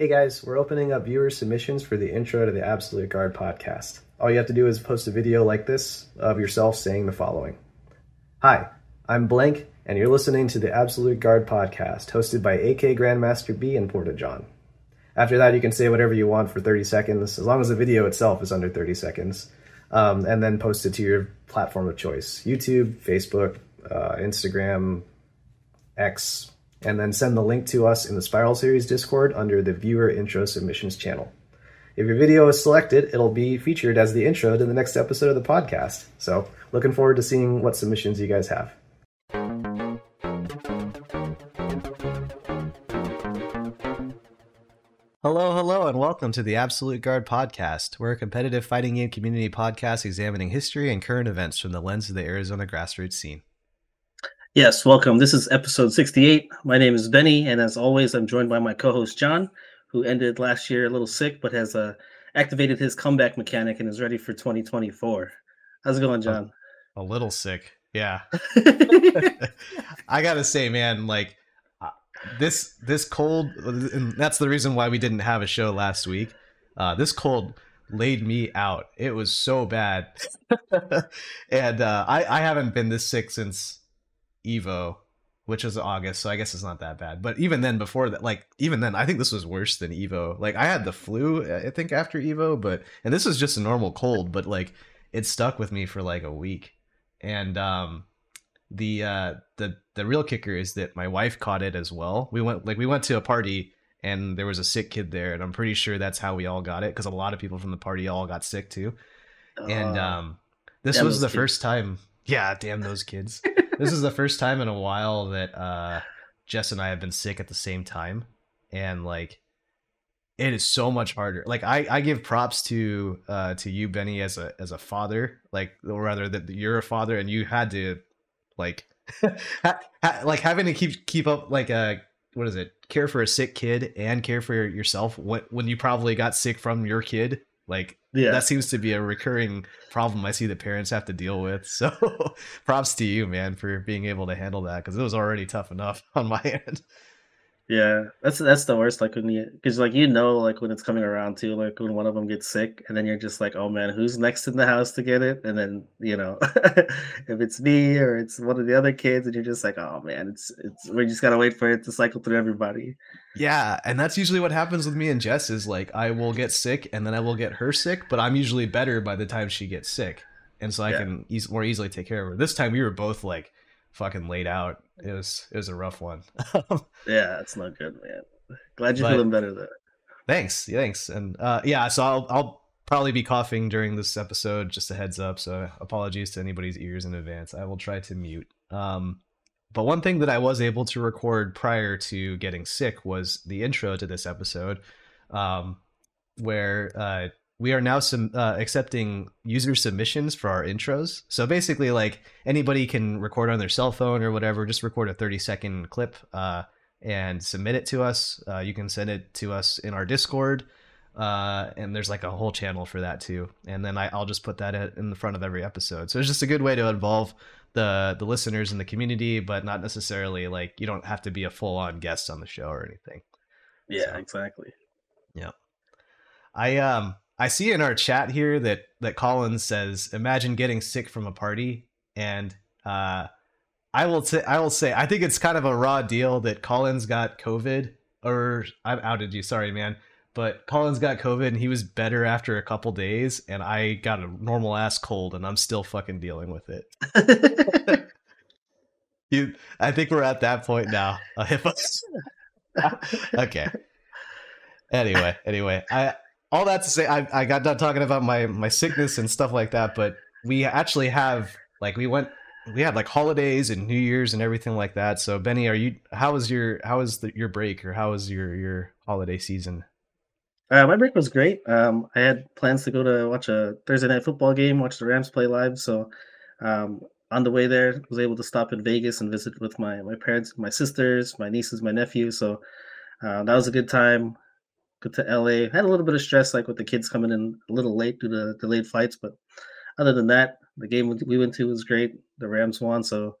Hey guys, we're opening up viewer submissions for the intro to the Absolute Guard podcast. All you have to do is post a video like this of yourself saying the following Hi, I'm Blank, and you're listening to the Absolute Guard podcast, hosted by AK Grandmaster B and Porta John. After that, you can say whatever you want for 30 seconds, as long as the video itself is under 30 seconds, um, and then post it to your platform of choice YouTube, Facebook, uh, Instagram, X, and then send the link to us in the Spiral Series Discord under the Viewer Intro Submissions channel. If your video is selected, it'll be featured as the intro to the next episode of the podcast. So, looking forward to seeing what submissions you guys have. Hello, hello, and welcome to the Absolute Guard podcast. We're a competitive fighting game community podcast examining history and current events from the lens of the Arizona grassroots scene. Yes, welcome. This is episode 68. My name is Benny, and as always, I'm joined by my co host John, who ended last year a little sick but has uh, activated his comeback mechanic and is ready for 2024. How's it going, John? A, a little sick. Yeah. I got to say, man, like, this this cold and that's the reason why we didn't have a show last week uh this cold laid me out it was so bad and uh i i haven't been this sick since evo which is august so i guess it's not that bad but even then before that like even then i think this was worse than evo like i had the flu i think after evo but and this was just a normal cold but like it stuck with me for like a week and um the uh the the real kicker is that my wife caught it as well. We went like we went to a party and there was a sick kid there and I'm pretty sure that's how we all got it because a lot of people from the party all got sick too. Uh, and um this was the kids. first time yeah, damn those kids. this is the first time in a while that uh Jess and I have been sick at the same time and like it is so much harder. Like I, I give props to uh to you Benny as a as a father, like or rather that you're a father and you had to like ha, ha, like having to keep keep up like a uh, what is it care for a sick kid and care for yourself when when you probably got sick from your kid like yeah. that seems to be a recurring problem i see that parents have to deal with. So props to you man for being able to handle that because it was already tough enough on my end yeah, that's that's the worst. Like when you, because like you know, like when it's coming around to like when one of them gets sick, and then you're just like, oh man, who's next in the house to get it? And then you know, if it's me or it's one of the other kids, and you're just like, oh man, it's it's we just gotta wait for it to cycle through everybody. Yeah, and that's usually what happens with me and Jess. Is like I will get sick, and then I will get her sick, but I'm usually better by the time she gets sick, and so I yeah. can e- more easily take care of her. This time we were both like fucking laid out. It was it was a rough one. yeah, it's not good, man. Glad you're but, feeling better though. Thanks, thanks, and uh, yeah. So I'll I'll probably be coughing during this episode. Just a heads up. So apologies to anybody's ears in advance. I will try to mute. Um, but one thing that I was able to record prior to getting sick was the intro to this episode, um, where uh, we are now some uh, accepting user submissions for our intros. So basically, like anybody can record on their cell phone or whatever, just record a 30 second clip uh, and submit it to us. Uh, you can send it to us in our Discord. Uh, and there's like a whole channel for that too. And then I, will just put that in the front of every episode. So it's just a good way to involve the the listeners in the community, but not necessarily like you don't have to be a full on guest on the show or anything. Yeah, so, exactly. Yeah. I um I see in our chat here that that Collins says, "Imagine getting sick from a party." And uh, I will t- I will say I think it's kind of a raw deal that Collins got COVID, or I've outed you. Sorry, man. But Collins got COVID and he was better after a couple days, and I got a normal ass cold, and I'm still fucking dealing with it. you, I think we're at that point now. okay. Anyway, anyway, I all that to say, I, I got done talking about my my sickness and stuff like that, but we actually have like we went we had like holidays and New Year's and everything like that. So Benny, are you how was your how was the, your break or how was your your holiday season? Uh, my break was great. Um, I had plans to go to watch a Thursday night football game, watch the Rams play live. So um, on the way there, was able to stop in Vegas and visit with my my parents, my sisters, my nieces, my nephew. So uh, that was a good time to LA. Had a little bit of stress, like with the kids coming in a little late due to delayed flights, but other than that, the game we went to was great. The Rams won, so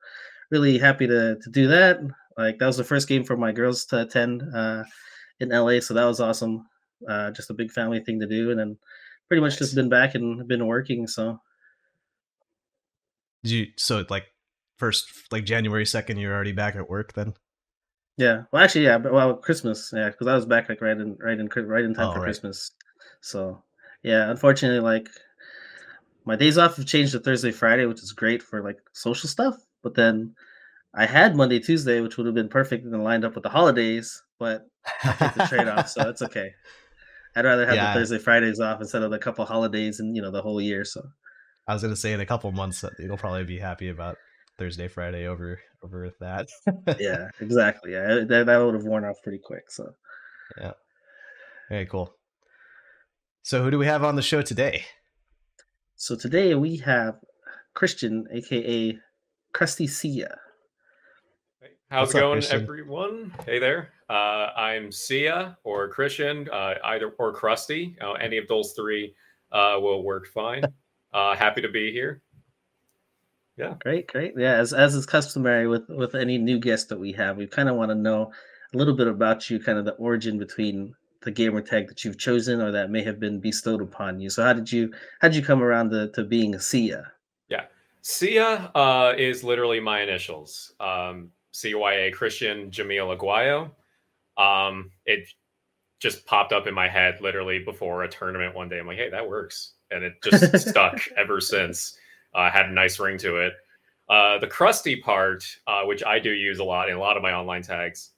really happy to to do that. Like that was the first game for my girls to attend uh, in LA, so that was awesome. Uh, just a big family thing to do, and then pretty much nice. just been back and been working. So, Did you so like first like January second, you're already back at work then? Yeah, well, actually, yeah, but well, Christmas, yeah, because I was back like right in right in right in time oh, for right. Christmas. So, yeah, unfortunately, like my days off have changed to Thursday, Friday, which is great for like social stuff. But then I had Monday, Tuesday, which would have been perfect and lined up with the holidays, but I take the trade off, so it's okay. I'd rather have yeah. the Thursday, Fridays off instead of the couple holidays and you know the whole year. So I was gonna say in a couple months uh, you'll probably be happy about Thursday, Friday over over that. yeah, exactly. Yeah, that, that would have worn off pretty quick. So yeah, very cool. So who do we have on the show today? So today we have Christian, aka Crusty CYA. How's What's it going, up, everyone? Hey there. Uh, I'm CYA or Christian, uh, either or Crusty. Uh, any of those three uh, will work fine. Uh, happy to be here. Yeah, great, great. Yeah, as as is customary with with any new guest that we have, we kind of want to know a little bit about you, kind of the origin between the gamer tag that you've chosen or that may have been bestowed upon you. So how did you how did you come around to, to being a CYA? Yeah. CYA uh, is literally my initials. Um, CYA Christian Jamil Aguayo. Um, it just popped up in my head literally before a tournament one day. I'm like, hey, that works. And it just stuck ever since. Uh, had a nice ring to it. Uh, the crusty part, uh, which I do use a lot in a lot of my online tags,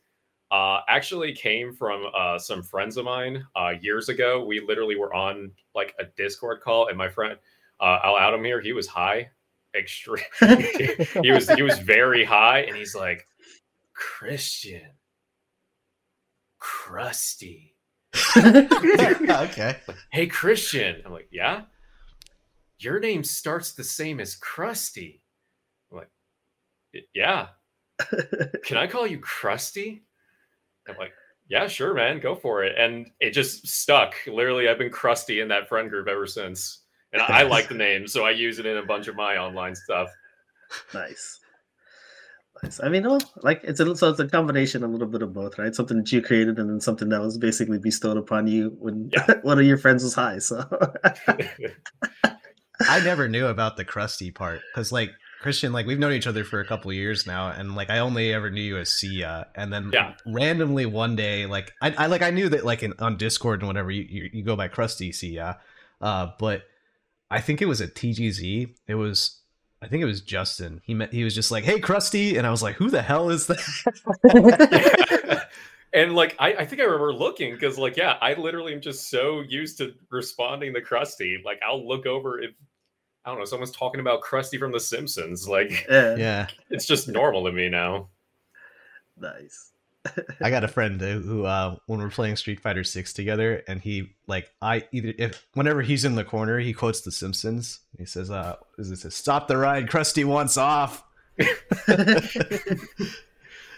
uh, actually came from uh, some friends of mine uh, years ago. We literally were on like a Discord call, and my friend, uh, I'll out him here. He was high, extreme. he was he was very high, and he's like, Christian, crusty. okay. Hey Christian, I'm like, yeah. Your name starts the same as Crusty. I'm like, yeah. Can I call you Crusty? I'm like, yeah, sure, man, go for it. And it just stuck. Literally, I've been Crusty in that friend group ever since. And I like the name, so I use it in a bunch of my online stuff. Nice. Nice. I mean, well, like it's a so it's a combination, a little bit of both, right? Something that you created, and then something that was basically bestowed upon you when yeah. one of your friends was high. So I never knew about the crusty part because, like, Christian, like we've known each other for a couple years now, and like I only ever knew you as CYA, and then yeah. randomly one day, like I, I like I knew that like in, on Discord and whatever you, you, you go by Crusty CYA, uh, but I think it was at TGZ. It was I think it was Justin. He met he was just like, "Hey, Crusty," and I was like, "Who the hell is that?" and like I, I think I remember looking because like yeah, I literally am just so used to responding to Crusty. Like I'll look over if I don't know, someone's talking about Krusty from The Simpsons. Like, yeah, yeah. it's just normal to me now. Nice. I got a friend who, uh, when we're playing Street Fighter Six together, and he like I either if whenever he's in the corner, he quotes The Simpsons. He says, "Uh, is this a stop the ride? Krusty wants off."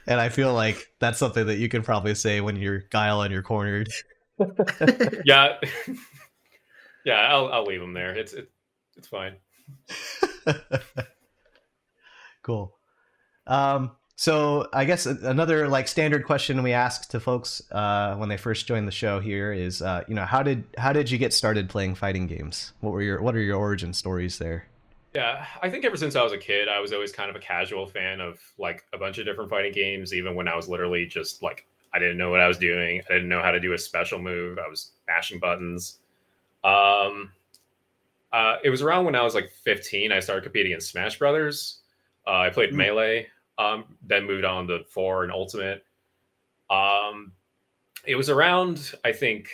and I feel like that's something that you can probably say when you're Guile and you're cornered. yeah, yeah, I'll I'll leave him there. It's it, it's fine. cool. Um, so I guess another like standard question we ask to folks uh, when they first join the show here is, uh, you know, how did how did you get started playing fighting games? What were your what are your origin stories there? Yeah, I think ever since I was a kid, I was always kind of a casual fan of like a bunch of different fighting games. Even when I was literally just like I didn't know what I was doing, I didn't know how to do a special move. I was mashing buttons. Um, uh, it was around when I was like 15. I started competing in Smash Brothers. Uh, I played mm. Melee, um, then moved on to Four and Ultimate. Um, it was around, I think,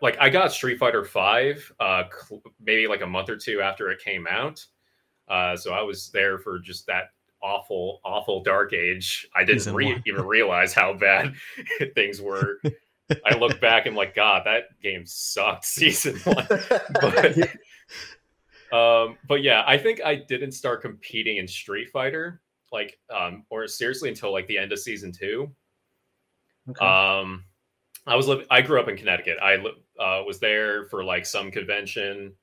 like I got Street Fighter Five, uh, cl- maybe like a month or two after it came out. Uh, so I was there for just that awful, awful dark age. I didn't re- even realize how bad things were. I look back and like, God, that game sucked season one. but, um, but yeah, I think I didn't start competing in Street Fighter like um or seriously until like the end of season two. Okay. Um, I was living. I grew up in Connecticut. I uh, was there for like some convention.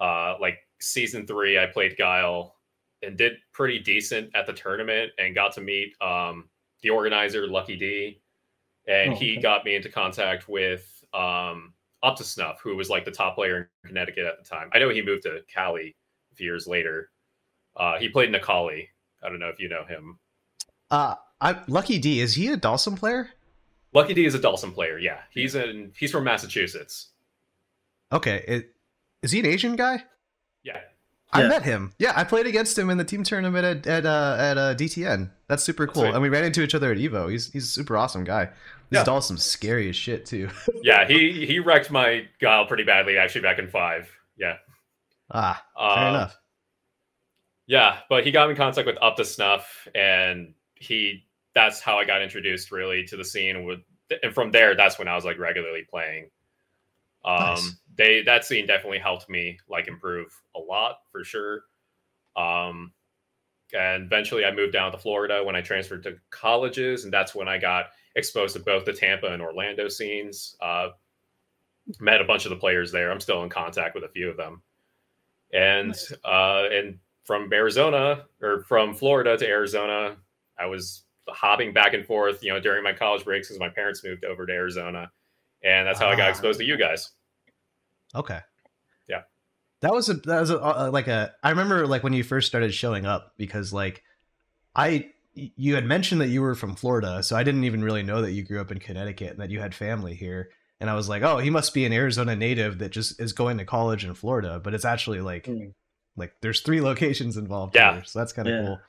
Uh, like season three, I played Guile and did pretty decent at the tournament and got to meet um the organizer, Lucky D and Oh, he okay. got me into contact with um, Up to Snuff, who was like the top player in Connecticut at the time. I know he moved to Cali a few years later. Uh, he played Necalli. I don't know if you know him. Uh, I Lucky D is he a Dawson player? Lucky D is a Dawson player. Yeah, he's in. He's from Massachusetts. Okay, it, is he an Asian guy? Yeah, I Yeah. met him. Yeah, I played against him in the team tournament at at uh, at uh, DTN. That's super cool. Sweet. And we ran into each other at Evo. He's he's a super awesome guy. This Yeah. some scary as shit too. yeah. He he wrecked my guile pretty badly actually back in five. Yeah. ah, fair Um, enough. Yeah, but he got me in contact with Up to Snuff, and he that's how I got introduced really to the scene. With and from there, that's when I was like regularly playing. Um, Nice. they that scene definitely helped me like improve a lot for sure. Um, and eventually, I moved down to Florida when I transferred to colleges, and that's when I got exposed to both the Tampa and Orlando scenes. Uh, met a bunch of the players there. I'm still in contact with a few of them, and Nice. uh, and from Arizona or from Florida to Arizona, I was hopping back and forth, you know, during my college breaks because my parents moved over to Arizona, and that's how I got Ah. exposed to you guys. Okay. Yeah. That was a that was a, uh, like a I remember like when you first started showing up because like I you had mentioned that you were from Florida, so I didn't even really know that you grew up in Connecticut and that you had family here. And I was like, "Oh, he must be an Arizona native that just is going to college in Florida." But it's actually like Mm. like there's three locations involved Yeah. here, so that's kind of Yeah. cool.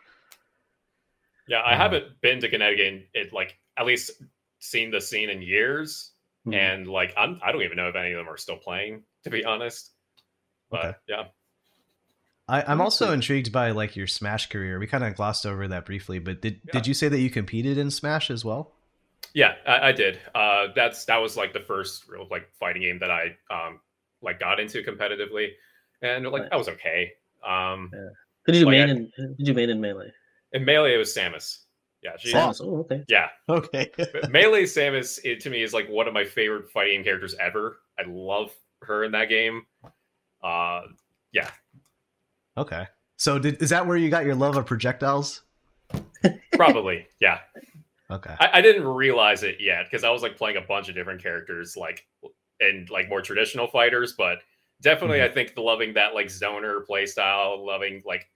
Yeah, I Uh, haven't been to Connecticut in it like at least seen the scene in years, Mhm. and like I'm I don't even know if any of them are still playing to be honest. But Okay. yeah, I, I'm also intrigued by like your Smash career. We kind of glossed over that briefly, but did Yeah. did you say that you competed in Smash as well? yeah, I, I did. Uh, that's that was like the first real like fighting game that I um like got into competitively, and like Nice. that was okay. Um, Yeah. Who did you Like, main I- in? Did you main in melee? in melee it was Samus. Yeah, she, Sam- Samus. Oh, okay. yeah. Okay. Melee Samus it, to me is like one of my favorite fighting characters ever. I love her in that game. Uh, yeah, okay. So did, is that where you got your love of projectiles? probably. yeah, Okay. I, I didn't realize it yet because I was like playing a bunch of different characters, like and like more traditional fighters. But definitely, I think the loving that like zoner playstyle, loving like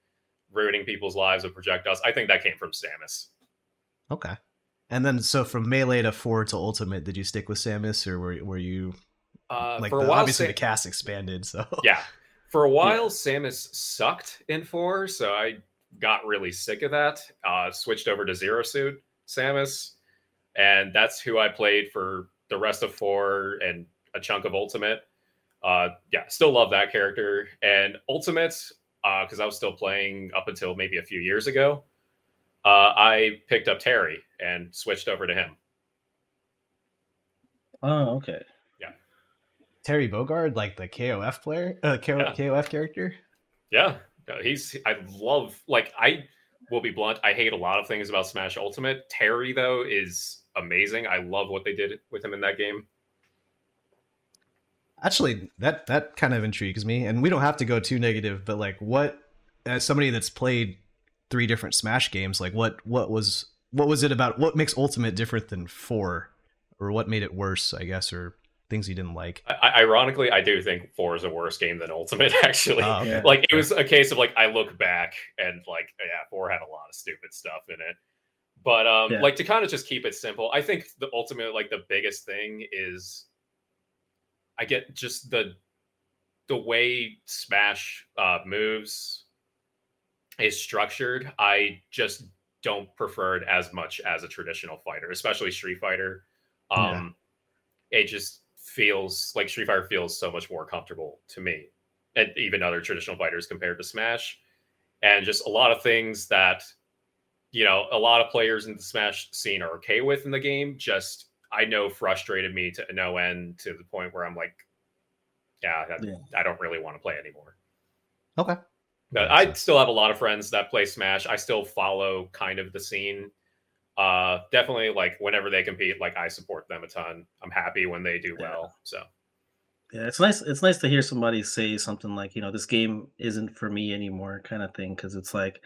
ruining people's lives with projectiles. I think that came from Samus. Okay. And then, so from melee to four to ultimate, did you stick with Samus, or were were you Uh, like the, while, obviously Sa- the cast expanded? So yeah, for a while, Samus sucked in four, so I got really sick of that. Uh, switched over to Zero Suit Samus, and that's who I played for the rest of four and a chunk of Ultimate. Uh, yeah, still love that character and Ultimate because I was still playing up until maybe a few years ago. Uh, I picked up Terry and switched over to him. Oh, okay. Yeah. Terry Bogard, like the KOF player, uh, K- Yeah. KOF character. Yeah, no, he's. I love. Like I will be blunt. I hate a lot of things about Smash Ultimate. Terry though is amazing. I love what they did with him in that game. Actually, that that kind of intrigues me, and we don't have to go too negative, but like, what as somebody that's played three different Smash games, like what what was what was it about? What makes Ultimate different than four, or what made it worse? I guess, or things you didn't like. I, ironically, I do think Four is a worse game than Ultimate. Actually, Oh, okay. Like it was a case of like I look back and like yeah, Four had a lot of stupid stuff in it. But um, Yeah. like to kind of just keep it simple, I think the ultimate like the biggest thing is I get just the the way Smash uh, moves is structured. I just don't prefer it as much as a traditional fighter, especially Street Fighter. Um, It just feels like Street Fighter feels so much more comfortable to me, and even other traditional fighters compared to Smash. And just a lot of things that you know a lot of players in the Smash scene are okay with in the game. Just I know frustrated me to no end to the point where I'm like, yeah, that, Yeah. I don't really want to play anymore. Okay. But I still have a lot of friends that play Smash. I still follow kind of the scene. Uh, definitely, like whenever they compete, like I support them a ton. I'm happy when they do Yeah. well. So Yeah, it's nice. It's nice to hear somebody say something like, you know, this game isn't for me anymore, kind of thing. Because it's like,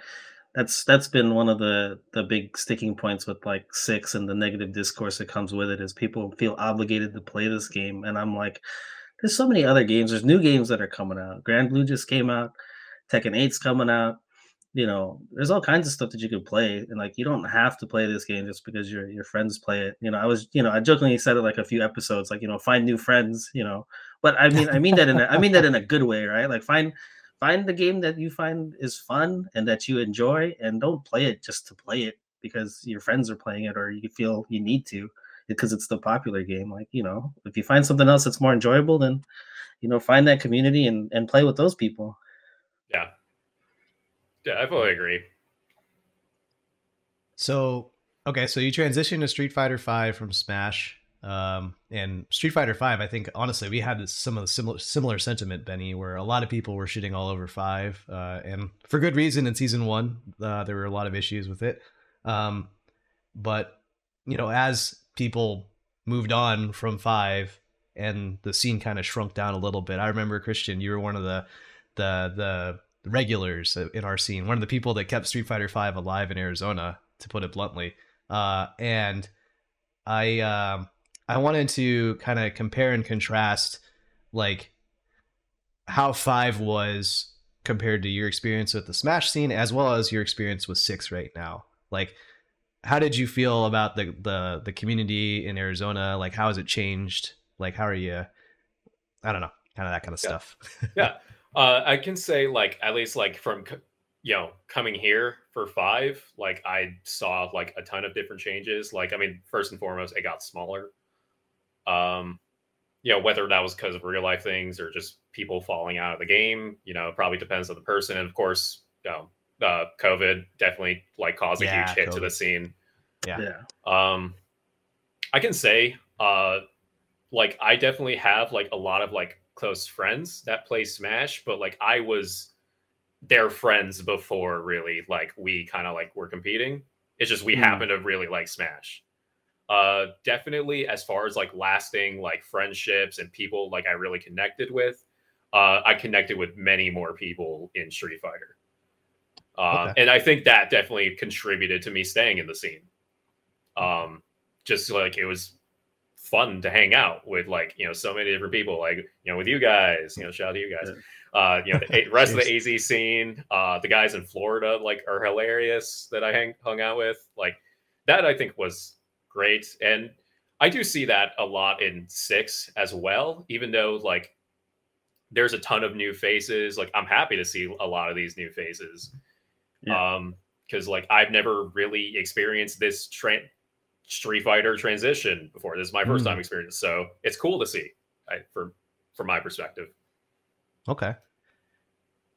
that's that's been one of the the big sticking points with like six and the negative discourse that comes with it is people feel obligated to play this game and i'm like there's so many other games there's new games that are coming out Granblue just came out tekken 8's coming out. You know there's all kinds of stuff that you could play and like you don't have to play this game just because your your friends play it. You know i was you know i jokingly said it like a few episodes like you know find new friends you know. But i mean i mean that in a, i mean that in a good way right? Like find find the game that you find is fun and that you enjoy and don't play it just to play it because your friends are playing it or you feel you need to because it's the popular game. Like you know if you find something else that's more enjoyable then you know find that community and and play with those people yeah yeah i fully agree so okay so you transitioned to street fighter 5 from smash um, and Street Fighter Five, I think honestly, we had some of the similar similar sentiment, Benny, where a lot of people were shitting all over Five, uh, and for good reason. In season one, uh, there were a lot of issues with it, um, but you know, as people moved on from Five, and the scene kind of shrunk down a little bit. I remember Christian, you were one of the the the regulars in our scene, one of the people that kept Street Fighter Five alive in Arizona, to put it bluntly, uh, and I. Um, I wanted to kind of compare and contrast like how five was compared to your experience with the Smash scene as well as your experience with six right now. Like how did you feel about the the the community in Arizona? Like how has it changed? Like how are you I don't know, kind of that kind of yeah. stuff. yeah. Uh, I can say like at least like from you know coming here for five, like I saw like a ton of different changes. Like I mean, first and foremost, it got smaller. Um, you know, whether that was because of real life things or just people falling out of the game, you know, it probably depends on the person. And of course, you know, uh, COVID definitely like caused a Yeah, huge hit to the scene. Yeah. yeah Um, I can say, uh, like I definitely have like a lot of like close friends that play Smash, but like I was their friends before really like we kind of like were competing. It's just we Hmm. happen to really like Smash. Uh, definitely as far as like lasting like friendships and people like I really connected with. Uh, I connected with many more people in Street Fighter. Uh, Okay. And I think that definitely contributed to me staying in the scene um just like it was fun to hang out with like you know so many different people like you know with you guys you know shout out to you guys. Uh you know the rest of the az scene uh the guys in florida like are hilarious that i hang, hung out with. Like that i think was great. And i do see that a lot in six as well even though like there's a ton of new faces. Like i'm happy to see a lot of these new faces. Yeah. um because like i've never really experienced this tra- street fighter transition before this is my first Mm. time experience so it's cool to see I, for from my perspective Okay.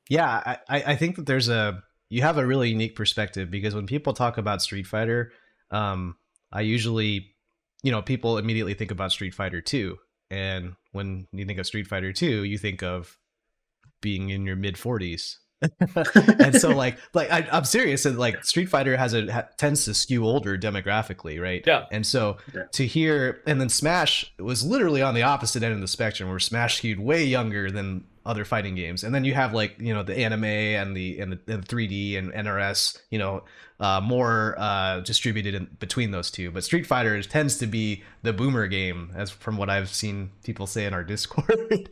Yeah, I, I think that there's a you have a really unique perspective because when people talk about Street Fighter, um, I usually, you know, people immediately think about Street Fighter Two, and when you think of Street Fighter Two, you think of being in your mid forties. and so like like I, i'm serious and like street fighter has a ha, tends to skew older demographically right Yeah. and so Yeah. to hear and then smash was literally on the opposite end of the spectrum where smash skewed way younger than other fighting games. And then you have like you know the anime and the and the, and 3d and nrs you know uh, more uh, distributed in between those two. But street fighter tends to be the boomer game as from what i've seen people say in our discord.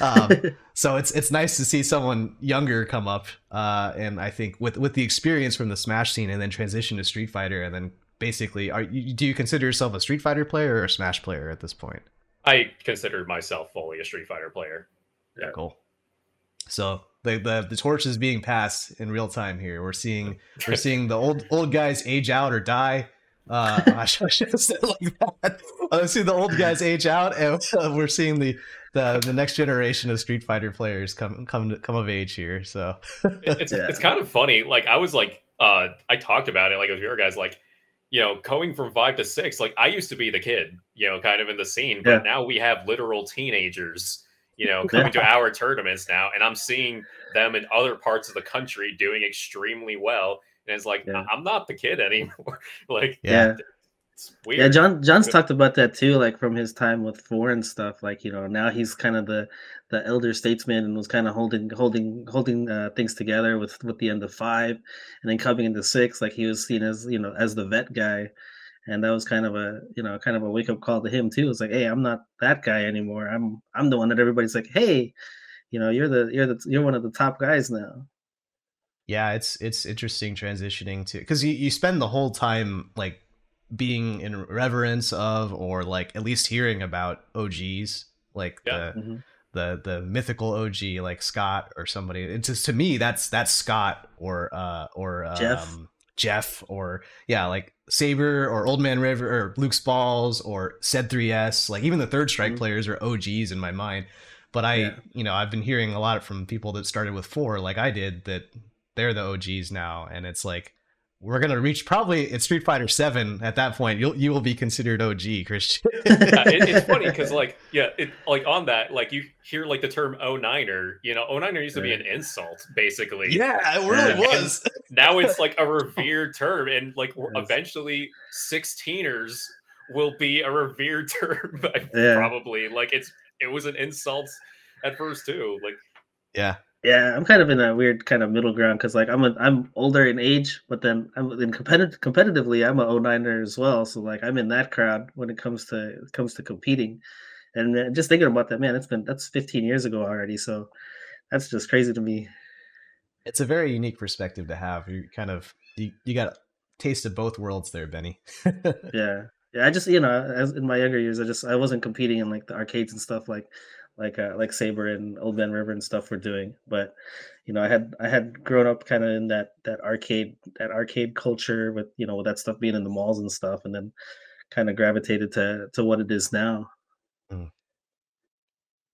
Um, so it's it's nice to see someone younger come up uh, and i think with with the experience from the smash scene and then transition to street fighter and then basically are you, do you consider yourself a street fighter player or a smash player at this point? I consider myself fully a street fighter player Yeah. cool so the, the the torch is being passed in real time here we're seeing we're seeing the old old guys age out or die uh i should, I have said it like that i see the old guys age out and uh, we're seeing the the the next generation of street fighter players come come come of age here so it's Yeah. it's kind of funny. Like I was like, uh, I talked about it like with your guys, like, you know, going from five to six. Like I used to be the kid, you know, kind of in the scene, but Yeah. now we have literal teenagers, you know, coming to our tournaments now, and I'm seeing them in other parts of the country doing extremely well. And it's like Yeah. I'm not the kid anymore. like yeah It's weird. Yeah, John John's talked about that too, like from his time with four and stuff. Like you know, now he's kind of the the elder statesman and was kind of holding holding holding uh, things together with with the end of five, and then coming into six, like he was seen as you know as the vet guy, and that was kind of a you know kind of a wake up call to him too. It's like, hey, I'm not that guy anymore. I'm I'm the one that everybody's like, hey, you know, you're the you're the you're one of the top guys now. Yeah, it's it's interesting transitioning to because you, you spend the whole time like being in reverence of or like at least hearing about OGs like Yeah. the Mhm. the the mythical OG like Scott or somebody. It's just to me that's that's Scott or uh or um, Jeff. Jeff or yeah like Saber or Old Man River or Luke's Balls or Said 3S like even the third strike Mhm. players are OGs in my mind. But I Yeah. you know I've been hearing a lot from people that started with four like I did that they're the OGs now and it's like we're gonna reach probably in Street Fighter Seven at that point. You'll you will be considered OG, Christian. Yeah, it, it's funny because like yeah it like on that like you hear like the term 09er you know 09er used to be an insult basically yeah, it really And was. now it's like a revered term and like Yes. eventually 16ers will be a revered term Yeah. probably like it's it was an insult at first too like Yeah, Yeah, I'm kind of in a weird kind of middle ground because like I'm a, I'm older in age, but then I'm in competitive competitively I'm a 09er as well. So like I'm in that crowd when it comes to it comes to competing, and uh, just thinking about that, man, it's been that's 15 years ago already. So that's just crazy to me. it's a very unique perspective to have. You kind of you, you got a taste of both worlds there, Benny. Yeah, yeah. I just you know as in my younger years, I just I wasn't competing in like the arcades and stuff like like uh, like Saber and Old Man River and stuff were doing. But you know, I had I had grown up kind of in that that arcade that arcade culture with you know with that stuff being in the malls and stuff, and then kind of gravitated to to what it is now. Hmm.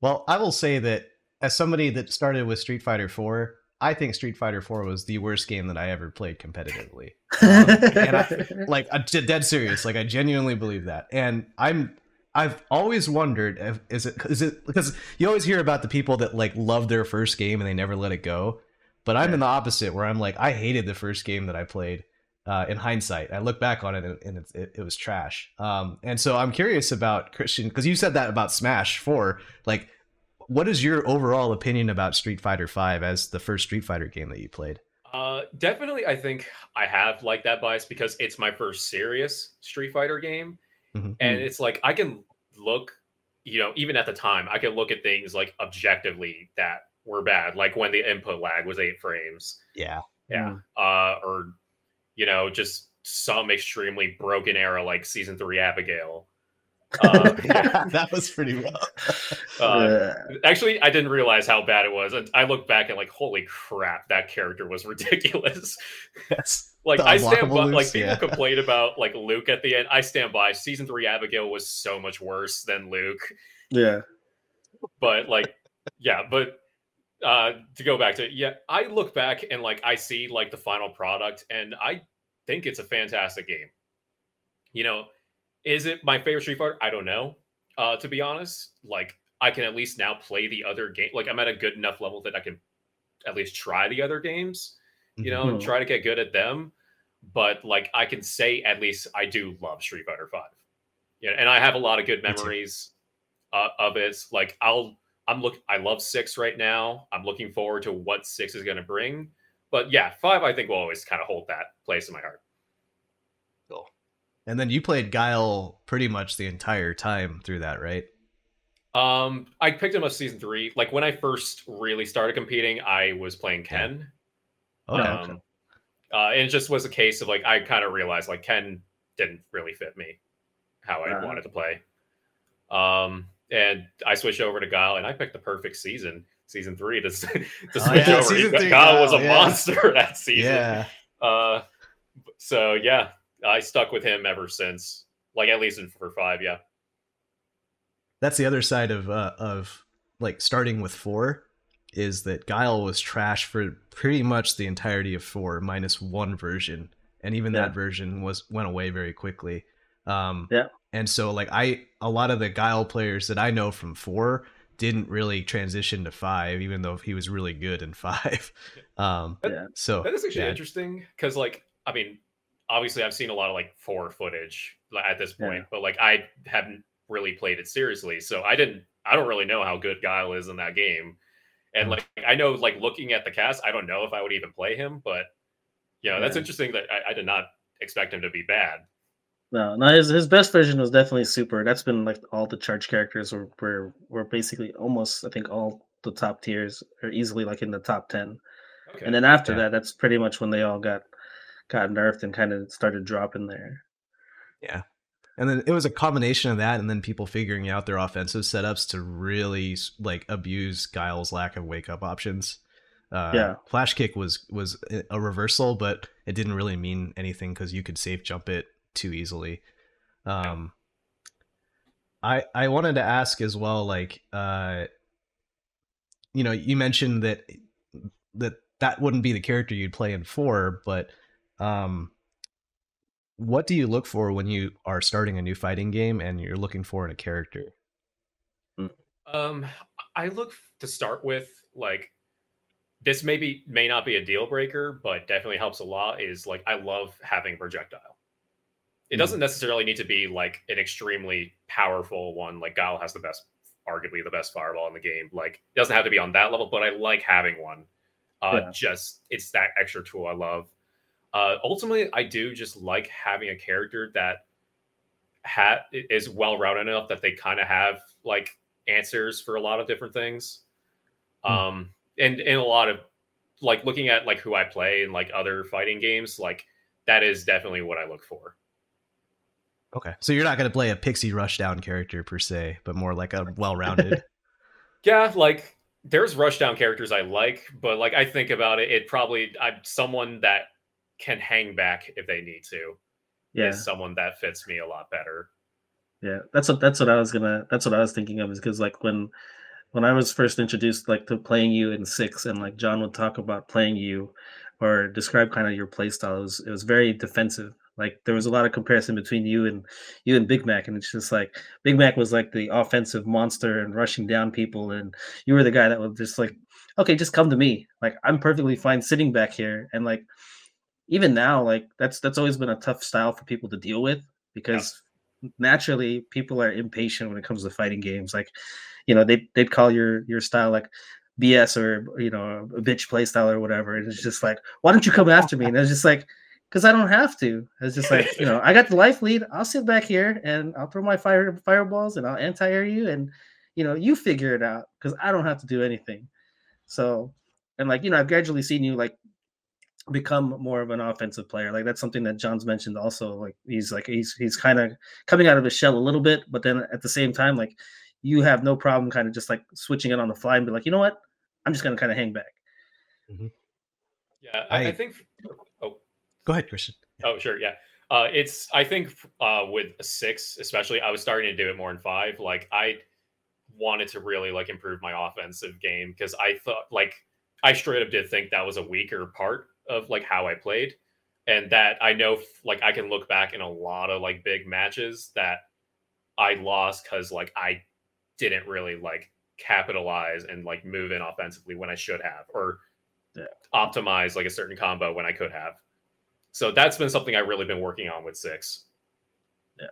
Well, I will say that as somebody that started with Street Fighter 4, I think Street Fighter 4 was the worst game that I ever played competitively. Um, and I- like uh, I'm dead serious like i genuinely believe that and i'm i've always wondered if, is it is it because you always hear about the people that like love their first game and they never let it go. But i'm in the opposite where i'm like i hated the first game that i played uh, in hindsight. I look back on it and, and it's, it, it was trash. Um, and so i'm curious about christian because you said that about smash 4 like what is your overall opinion about street fighter 5 as the first street fighter game that you played? Uh, definitely, I think I have like that bias because it's my first serious Street Fighter game, Mhm. and it's like I can look, you know, even at the time, I can look at things like objectively that were bad, like when the input lag was eight frames, yeah. Yeah, uh, or you know, just some extremely broken era like season three Abigail. Uh, yeah that was pretty rough uh, Uh, Actually, I didn't realize how bad it was. And I look back and like, holy crap, that character was ridiculous. yes like I stand by. Like people yeah. complain about like Luke at the end. I stand by. Season three Abigail was so much worse than Luke. yeah, But like, yeah. But uh to go back to yeah, I look back and like I see like the final product, and I think it's a fantastic game. You know, is it my favorite Street Fighter? I don't know. Uh, to be honest, like I can at least now play the other game. Like I'm at a good enough level that I can at least try the other games, you know, and Mhm. try to get good at them. But like I can say at least I do love Street Fighter Five. Yeah, and I have a lot of good memories uh, of it. Like I'll I'm look I love six right now. I'm looking forward to what six is going to bring. But yeah, five I think will always kind of hold that place in my heart. Cool. And then you played Guile pretty much the entire time through that, right? Um, I picked him up season three. Like when I first really started competing, I was playing Ken. Okay. Um, uh, and it just was a case of like I kind of realized like Ken didn't really fit me how I Uh-huh. wanted to play. Um, and I switched over to Guile, and I picked the perfect season, season three, to, to switch Oh, yeah, over. three Guile was a yeah. monster that season. yeah. Uh, so yeah, I stuck with him ever since. Like at least in for five, yeah. That's the other side of uh, of like starting with four is that Guile was trash for pretty much the entirety of four minus one version, and even Yeah. that version was went away very quickly. Um, Yeah. And so like I a lot of the Guile players that I know from four didn't really transition to five, even though he was really good in five. Um, Yeah. So That is actually yeah. interesting because, like, I mean, obviously, I've seen a lot of like four footage at this point, yeah. but like I haven't really played it seriously, so I didn't. I don't really know how good Guile is in that game, and mm. like I know, like looking at the cast, I don't know if I would even play him, but you know, yeah. that's interesting that I, I did not expect him to be bad. No, no, his his best version was definitely super. That's been like all the charge characters were were, were basically almost I think all the top tiers are easily like in the top ten. Okay. And then after yeah. that, that's pretty much when they all got got nerfed and kind of started dropping there. Yeah. And then it was a combination of that and then people figuring out their offensive setups to really like abuse Guile's lack of wake up options. Uh, yeah, flash kick was was a reversal, but it didn't really mean anything because you could safe jump it too easily. Um, I I wanted to ask as well, like, uh, you know, you mentioned that that that wouldn't be the character you'd play in four, but um, what do you look for when you are starting a new fighting game and you're looking for in a character? Hmm. Um, I look to start with like this maybe may not be a deal breaker, but definitely helps a lot. Is like I love having projectile. It doesn't mm-hmm. necessarily need to be like an extremely powerful one. Like Guile has the best, arguably the best fireball in the game. Like it doesn't have to be on that level, but I like having one. Uh, yeah. Just it's that extra tool I love. Uh, ultimately, I do just like having a character that hat is well rounded enough that they kind of have like answers for a lot of different things. Mm. Um, and in a lot of like looking at like who I play in like other fighting games, like that is definitely what I look for. Okay. So you're not going to play a pixie rushdown character per se, but more like a well-rounded. yeah, like there's rushdown characters I like, but like I think about it, it probably I'm someone that can hang back if they need to. Yeah. Is someone that fits me a lot better. Yeah, that's what that's what I was gonna that's what I was thinking of is because like when when I was first introduced like to playing you in six and like John would talk about playing you or describe kind of your play style, it was it was very defensive like there was a lot of comparison between you and you and Big Mac, and it's just like Big Mac was like the offensive monster and rushing down people, and you were the guy that was just like, okay, just come to me. Like I'm perfectly fine sitting back here, and like even now, like that's that's always been a tough style for people to deal with because yeah. naturally people are impatient when it comes to fighting games. Like, you know, they they'd call your your style like BS or you know a bitch play style or whatever, and it's just like, why don't you come after me? And it's just like because I don't have to. It's just like you know, I got the life lead. I'll sit back here and I'll throw my fire fireballs and I'll anti-air you, and you know, you figure it out because I don't have to do anything. So, and like you know, I've gradually seen you like become more of an offensive player. Like that's something that John's mentioned also. Like he's like he's he's kind of coming out of his shell a little bit, but then at the same time, like you have no problem kind of just like switching it on the fly and be like, you know what, I'm just gonna kind of hang back. Mm-hmm. Yeah, I, I, think. Oh, Go ahead, Christian. Oh, sure. Yeah. Uh, it's, I think uh, with six, especially, I was starting to do it more in five. Like, I wanted to really like improve my offensive game because I thought, like, I straight up did think that was a weaker part of like how I played. And that I know, like, I can look back in a lot of like big matches that I lost because like I didn't really like capitalize and like move in offensively when I should have, or yeah. optimize like a certain combo when I could have. So that's been something I've really been working on with six. Yeah.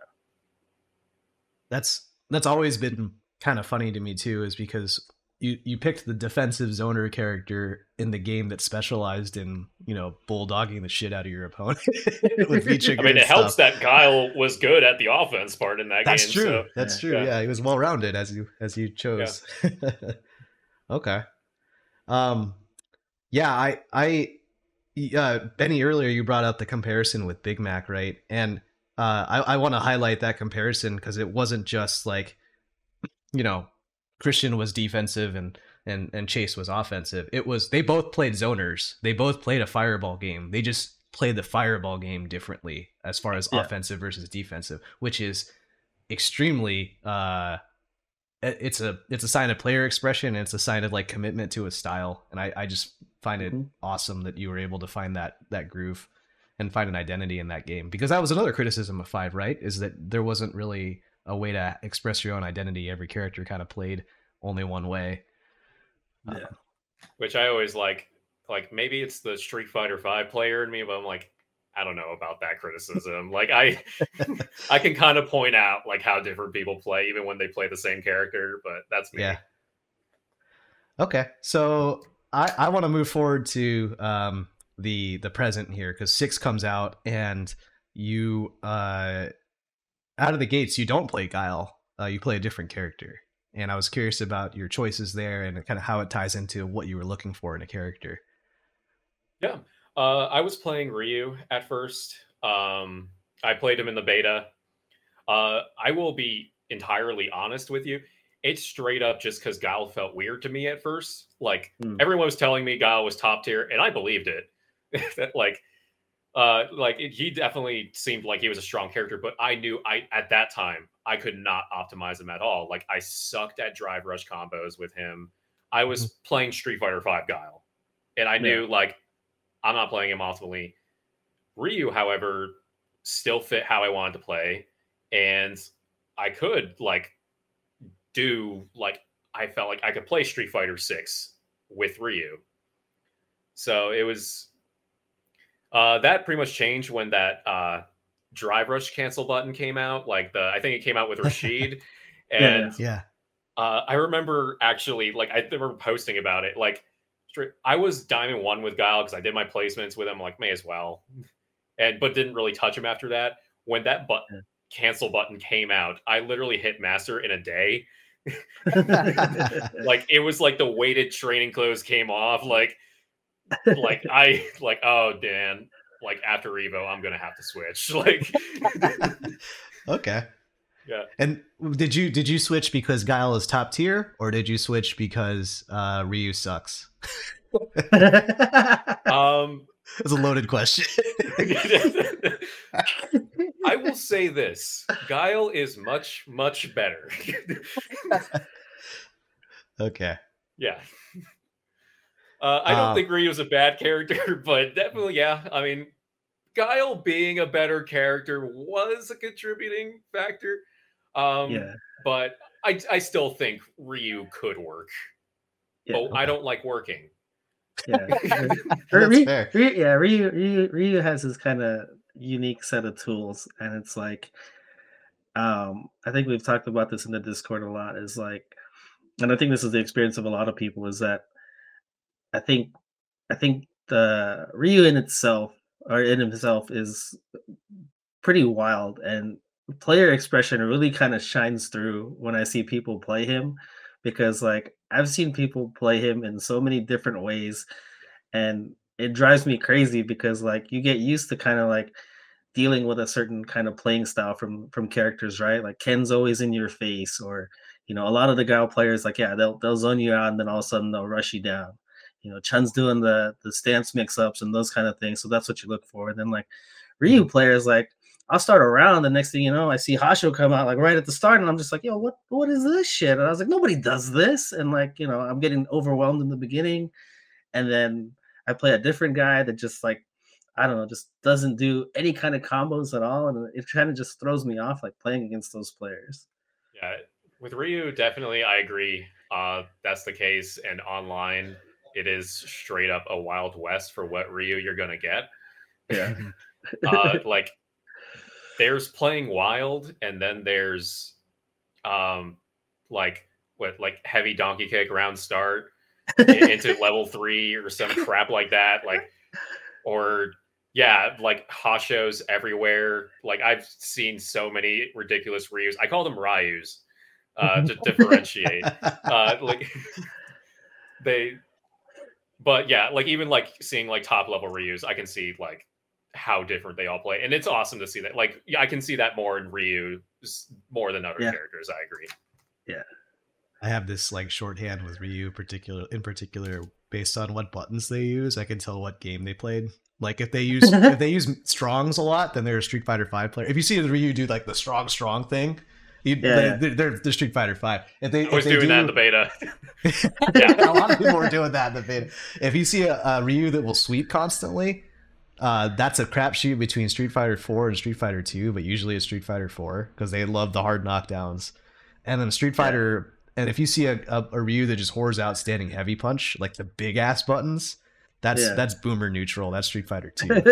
That's that's always been kind of funny to me too, is because you you picked the defensive zoner character in the game that specialized in you know bulldogging the shit out of your opponent. with I mean, it stuff. helps that Guile was good at the offense part in that game. That's game. True. So. That's true. Yeah. yeah, he was well rounded as you as you chose. Yeah. okay. Um. Yeah, I I uh, Benny, earlier you brought up the comparison with Big Mac, right? And uh, I, I want to highlight that comparison because it wasn't just like, you know, Christian was defensive and and and Chase was offensive. It was they both played zoners. They both played a fireball game. They just played the fireball game differently as far as yeah. offensive versus defensive, which is extremely uh it's a it's a sign of player expression and it's a sign of like commitment to a style and i i just find it mm-hmm. awesome that you were able to find that that groove and find an identity in that game because that was another criticism of five right is that there wasn't really a way to express your own identity every character kind of played only one way yeah um, which i always like like maybe it's the street fighter 5 player in me but i'm like I don't know about that criticism. like I I can kind of point out like how different people play even when they play the same character, but that's me. Yeah. Okay. So I I want to move forward to um the the present here cuz 6 comes out and you uh out of the gates you don't play Guile. Uh, you play a different character. And I was curious about your choices there and kind of how it ties into what you were looking for in a character. Yeah. Uh, I was playing Ryu at first. Um, I played him in the beta. Uh, I will be entirely honest with you. It's straight up just because Guile felt weird to me at first. Like Hmm. everyone was telling me Guile was top tier, and I believed it. that like, uh, like it, he definitely seemed like he was a strong character, but I knew I at that time I could not optimize him at all. Like I sucked at drive rush combos with him. I was playing Street Fighter Five Guile, and I knew like I'm not playing him optimally. Ryu, however, still fit how I wanted to play, and I could like do like I felt like I could play Street Fighter Six with Ryu. So it was uh, that pretty much changed when that uh, drive rush cancel button came out. Like the I think it came out with Rashid, and Yeah. uh, I remember actually, like, I remember posting about it. Like, I was diamond one with Guile because I did my placements with him. Like, may as well, and but didn't really touch him after that. When that button cancel button came out, I literally hit master in a day. Like, it was like the weighted training clothes came off. Like, like I like, oh Dan, like after Evo, I'm gonna have to switch. Like, okay. Yeah. And did you did you switch because Guile is top tier, or did you switch because uh, Ryu sucks? um, It's a loaded question. I will say this: Guile is much, much better. okay. yeah. Uh, I don't Uh, think Ryu's a bad character, but definitely, yeah. I mean, Guile being a better character was a contributing factor. Um, yeah, But I, I still think Ryu could work. yeah, but I don't like working. yeah. That's Ryu, fair. Ryu- yeah, Ryu, Ryu, Ryu has his kind of unique set of tools, and it's like, um, I think we've talked about this in the Discord a lot. Is like, and I think this is the experience of a lot of people. Is that I think, I think the Ryu in itself or in himself is pretty wild, and player expression really kind of shines through when I see people play him, because like I've seen people play him in so many different ways and it drives me crazy because like you get used to kind of like dealing with a certain kind of playing style from from characters right? Like ken's always in your face or you know a lot of the guile players like yeah they'll they'll zone you out and then all of a sudden they'll rush you down you know chun's doing the the stance mix-ups and those kind of things so that's what you look for and then like ryu players like I'll start around. The next thing you know, I see Hasho come out like right at the start, and I'm just like, "Yo, what? What is this shit?" And I was like, "Nobody does this." And like, you know, I'm getting overwhelmed in the beginning, and then I play a different guy that just like I don't know, just doesn't do any kind of combos at all, and it kind of just throws me off like playing against those players. Yeah, with Ryu, definitely, I agree. Uh, that's the case. And online, it is straight up a wild west for what Ryu you're gonna get. Yeah, Uh, like, there's playing wild, and then there's, um, like what, like heavy donkey kick round start into level three or some crap like that. Like, or yeah, like Hashos everywhere. Like I've seen so many ridiculous Ryus. I call them Ryus uh, to differentiate. Uh, like they, but yeah, like even like seeing like top level Ryus, I can see like how different they all play, and it's awesome to see that. Like yeah, I can see that more in Ryu s- more than other Yeah. characters. I agree. Yeah, I have this like shorthand with Ryu particular in particular based on what buttons they use. I can tell what game they played. Like if they use if they use strongs a lot, then they're a Street Fighter Five player. If you see the Ryu do like the strong strong thing, you, Yeah, they, yeah. They're, they're the Street Fighter Five. If they I was if they doing that in the beta. yeah, a lot of people are doing that in the beta. If you see a, a Ryu that will sweep constantly, uh, that's a crapshoot between Street Fighter 4 and Street Fighter 2, but usually it's Street Fighter 4 because they love the hard knockdowns. And then Street Fighter, and if you see a, a, a Ryu that just whores out standing heavy punch, like the big ass buttons, That's Yeah. that's boomer neutral. That's Street Fighter 2.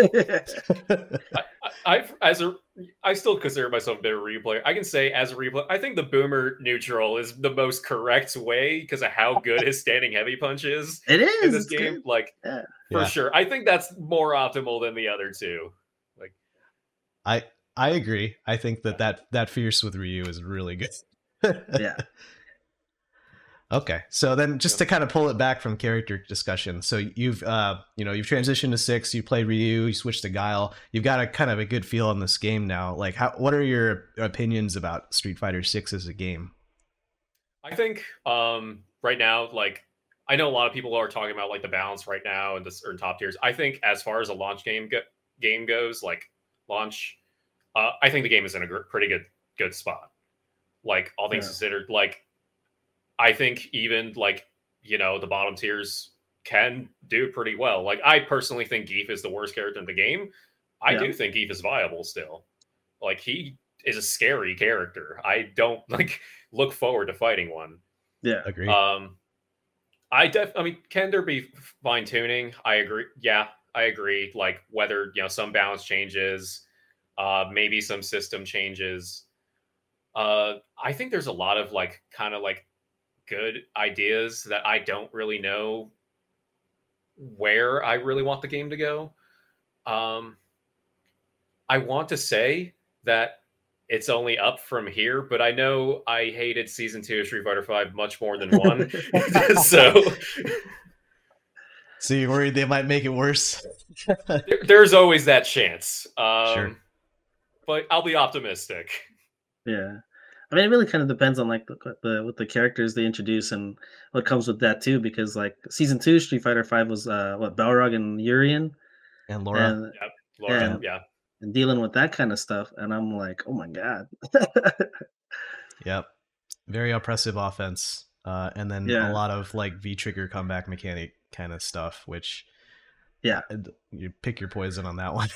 I, I as a I still consider myself a bit of a Ryu player. I can say as a Ryu player, I think the boomer neutral is the most correct way because of how good his standing heavy punch is it is in this it's game. good. Like Yeah. for Yeah. sure, I think that's more optimal than the other two. Like, I I agree. I think that that that fierce with Ryu is really good. Yeah. Okay, so then just to kind of pull it back from character discussion, so you've uh you know you've transitioned to six, you played Ryu, you switched to Guile, you've got a kind of a good feel on this game now. Like, how what are your opinions about Street Fighter Six as a game? I think um, right now, like I know a lot of people are talking about like the balance right now and the certain top tiers. I think as far as a launch game go- game goes, like launch, uh, I think the game is in a gr- pretty good good spot. Like all things Yeah. considered, like I think even like you know the bottom tiers can do pretty well. Like I personally think Gief is the worst character in the game. I Yeah. do think Gief is viable still. Like he is a scary character. I don't like look forward to fighting one. Yeah. Agree. Um, I def. I mean, can there be fine tuning? I agree. Yeah, I agree. Like whether you know some balance changes, uh, maybe some system changes. Uh, I think there's a lot of like kind of like good ideas that I don't really know where I really want the game to go. Um, I want to say that it's only up from here, but I know I hated season two of Street Fighter Five much more than one. so so you're worried they might make it worse? there- there's always that chance. Um, Sure. But I'll be optimistic. Yeah. I mean, it really kind of depends on like the, the what the characters they introduce and what comes with that too. Because like season two, Street Fighter Five was uh what Balrog and Urien, and Laura, and, Laura, Yeah. yeah. and dealing with that kind of stuff, and I'm like, oh my god. yep, very oppressive offense, uh, and then Yeah. a lot of like V trigger comeback mechanic kind of stuff, which Yeah. uh, you pick your poison on that one.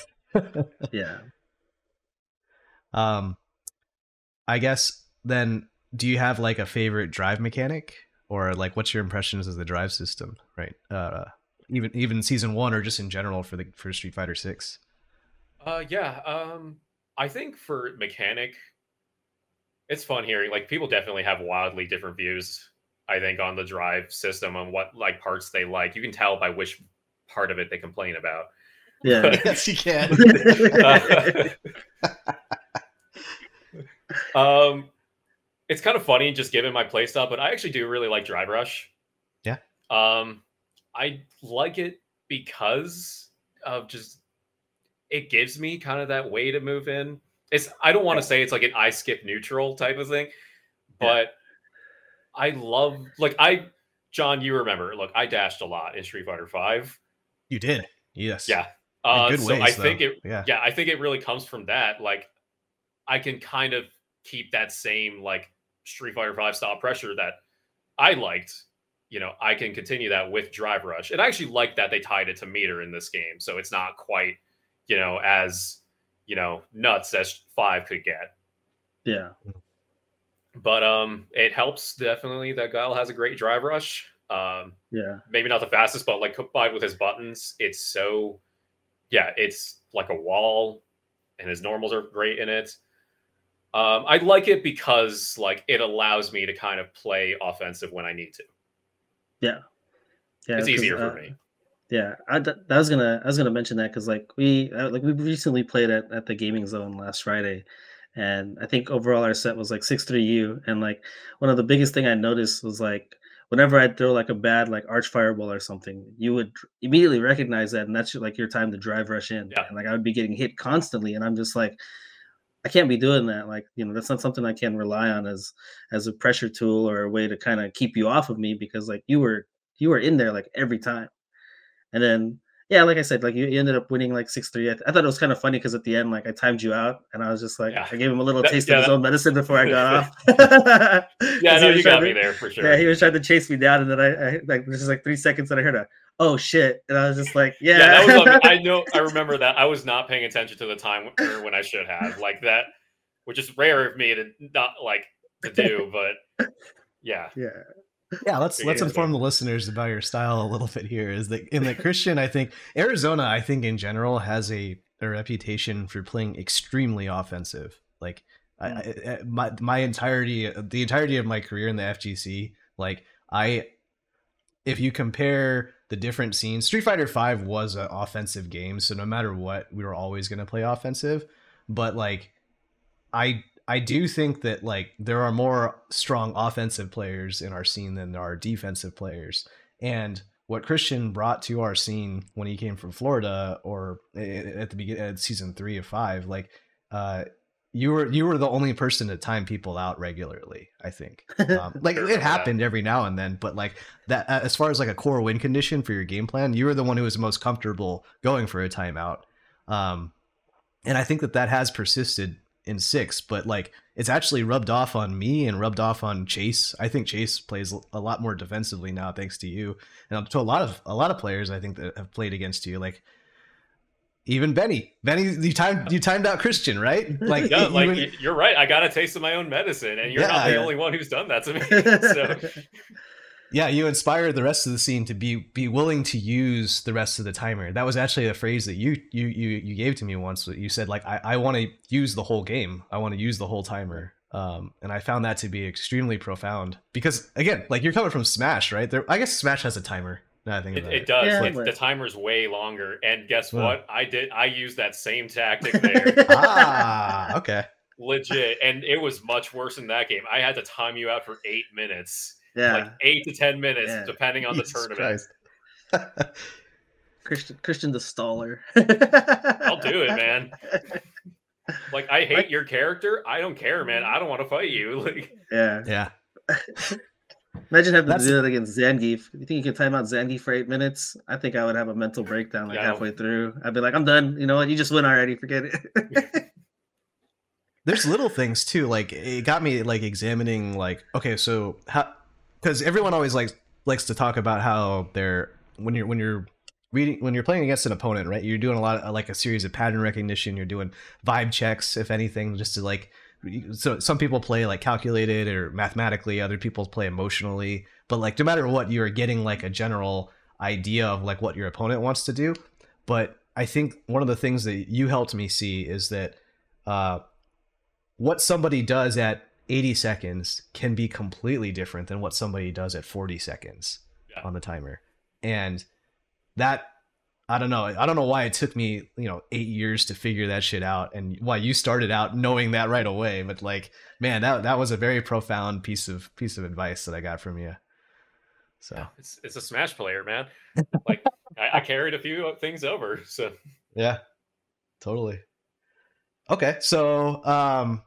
yeah. Um, I guess then, do you have like a favorite drive mechanic, or like what's your impressions of the drive system? Right, uh, even even season one, or just in general for the for Street Fighter Six. Uh, yeah. Um, I think for mechanic, it's fun hearing. Like people definitely have wildly different views. I think on the drive system and what like parts they like. You can tell by which part of it they complain about. Yeah. yes, you can. um, it's kind of funny just given my playstyle, but I actually do really like Drive Rush. Yeah. Um, I like it because of just it gives me kind of that way to move in. It's I don't want to say it's like an I skip neutral type of thing, but I love like I John, you remember, look, I dashed a lot in Street Fighter Five. you did. Yes. Yeah. Uh, good so ways, I think it Yeah. yeah, I think it really comes from that. Like, I can kind of keep that same like Street Fighter Five style pressure that I liked. You know, I can continue that with Drive Rush, and I actually like that they tied it to meter in this game, so it's not quite, you know, as you know nuts as five could get. yeah. But um, it helps definitely that Guile has a great Drive Rush. Um, Yeah. maybe not the fastest, but like combined with his buttons, it's so yeah, it's like a wall, and his normals are great in it. Um, I like it because like it allows me to kind of play offensive when I need to. Yeah. Yeah. it's easier uh, for me. Yeah, I, d- I was gonna I was gonna mention that because like we uh, like we recently played at, at the gaming zone last Friday, and I think overall our set was like six three U, and like one of the biggest thing I noticed was like whenever I'd throw like a bad like arch fireball or something, you would immediately recognize that, and that's like your time to drive rush in, Yeah. and like I would be getting hit constantly, and I'm just like. I can't be doing that. Like, you know, that's not something I can rely on as as a pressure tool or a way to kind of keep you off of me because like you were you were in there like every time. And then, yeah, like I said, like you, ended up winning like six three. I, th- I thought it was kind of funny because at the end, like I timed you out, and I was just like, Yeah. I gave him a little That- taste yeah, of his that- own medicine before I got off. Yeah, no, you got to- me there for sure. Yeah, he was trying to chase me down, and then I, I like there's just like three seconds that I heard a oh shit, and I was just like, yeah, yeah, that was. on- I know. I remember that. I was not paying attention to the time when I should have. Like that, which is rare of me to not like to do. But yeah, yeah, Yeah, let's let's inform the listeners about your style a little bit here. Is that in the Christian? I think Arizona, I think in general has a, a reputation for playing extremely offensive. Like I, hmm. I, I- my my entirety, the entirety of my career in the FGC, like I, if you compare the different scenes, Street Fighter Five was an offensive game, so no matter what, we were always going to play offensive. But like, I I do think that like there are more strong offensive players in our scene than there are defensive players. And what Christian brought to our scene when he came from Florida or at the beginning at season three of five, like uh you were you were the only person to time people out regularly. I think, um, like it happened every now and then, but like that uh, as far as like a core win condition for your game plan, you were the one who was most comfortable going for a timeout. Um, and I think that that has persisted in six, but like it's actually rubbed off on me and rubbed off on Chase. I think Chase plays a lot more defensively now, thanks to you, and to a lot of a lot of players I think that have played against you, like even Benny. Benny, you timed you timed out Christian, right? Like, Yeah, like even- you're right. I got a taste of my own medicine, and you're not the Yeah. only one who's done that to me. so yeah, you inspired the rest of the scene to be be willing to use the rest of the timer. That was actually a phrase that you you you you gave to me once. You said like I, I want to use the whole game. I want to use the whole timer. Um, and I found that to be extremely profound because again, like you're coming from Smash, right? There, I guess Smash has a timer. Now I think it, about it it. does. Yeah, like the timer's way longer. And guess Wow. what? I did. I used that same tactic there. ah, okay. legit and it was much worse in that game i had to time you out for eight minutes yeah, like eight to ten minutes Yeah. depending on the Jesus tournament Christ. Christian Christian the staller. i'll do it man like i hate your character i don't care man i don't want to fight you like Yeah, yeah. Imagine having That's- to do that against Zangief. You think you can time out Zangief for eight minutes? I think I would have a mental breakdown like Yeah, I don't- halfway through. I'd be like, I'm done. You know what? You just win already. Forget it. there's little things too like it got me like examining like okay so how because everyone always likes likes to talk about how they're when you're when you're reading when you're playing against an opponent right you're doing a lot of like a series of pattern recognition you're doing vibe checks if anything just to like so some people play like calculated or mathematically other people play emotionally but like no matter what you're getting like a general idea of like what your opponent wants to do but i think one of the things that you helped me see is that uh what somebody does at 80 seconds can be completely different than what somebody does at 40 seconds Yeah. on the timer. And that I don't know. I don't know why it took me, you know, 8 years to figure that shit out and why you started out knowing that right away, but like man, that that was a very profound piece of piece of advice that I got from you. So, it's, it's a smash player man like I, I carried a few things over so Yeah, totally. Okay, so um,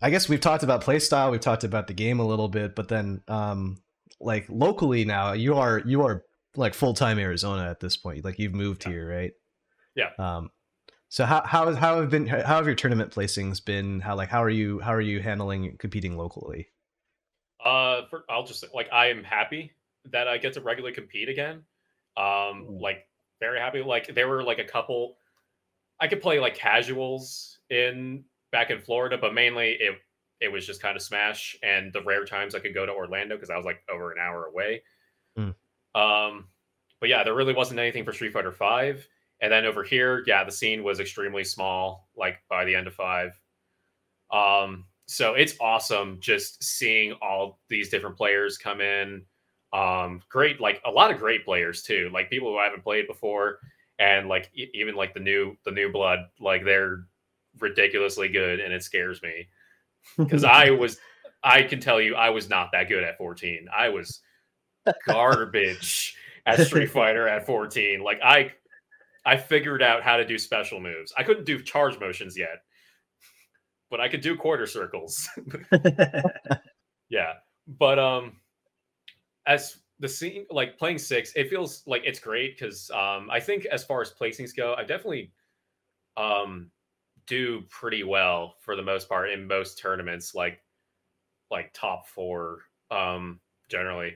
I guess we've talked about playstyle, we've talked about the game a little bit, but then um, like locally now, you are you are like full time Arizona at this point. Like you've moved Yeah. here, right? Yeah. Um, so how how how have been how have your tournament placings been? How like how are you how are you handling competing locally? uh for, i'll just like i am happy that i get to regularly compete again um Mm. like very happy like there were like a couple i could play like casuals in back in florida but mainly it it was just kind of smash and the rare times i could go to orlando because i was like over an hour away Mm. Um but yeah there really wasn't anything for street fighter 5 and then over here yeah the scene was extremely small like by the end of 5 um so it's awesome just seeing all these different players come in. Um great like a lot of great players too like people who I haven't played before. And like e- even like the new the new blood like they're ridiculously good and it scares me. Because I was I can tell you I was not that good at 14. I was garbage at Street Fighter at 14. Like I I figured out how to do special moves. I couldn't do charge motions yet. But I could do quarter circles. yeah. But um as the scene like playing 6, it feels like it's great cuz um I think as far as placings go, I definitely um do pretty well for the most part in most tournaments like like top 4 um generally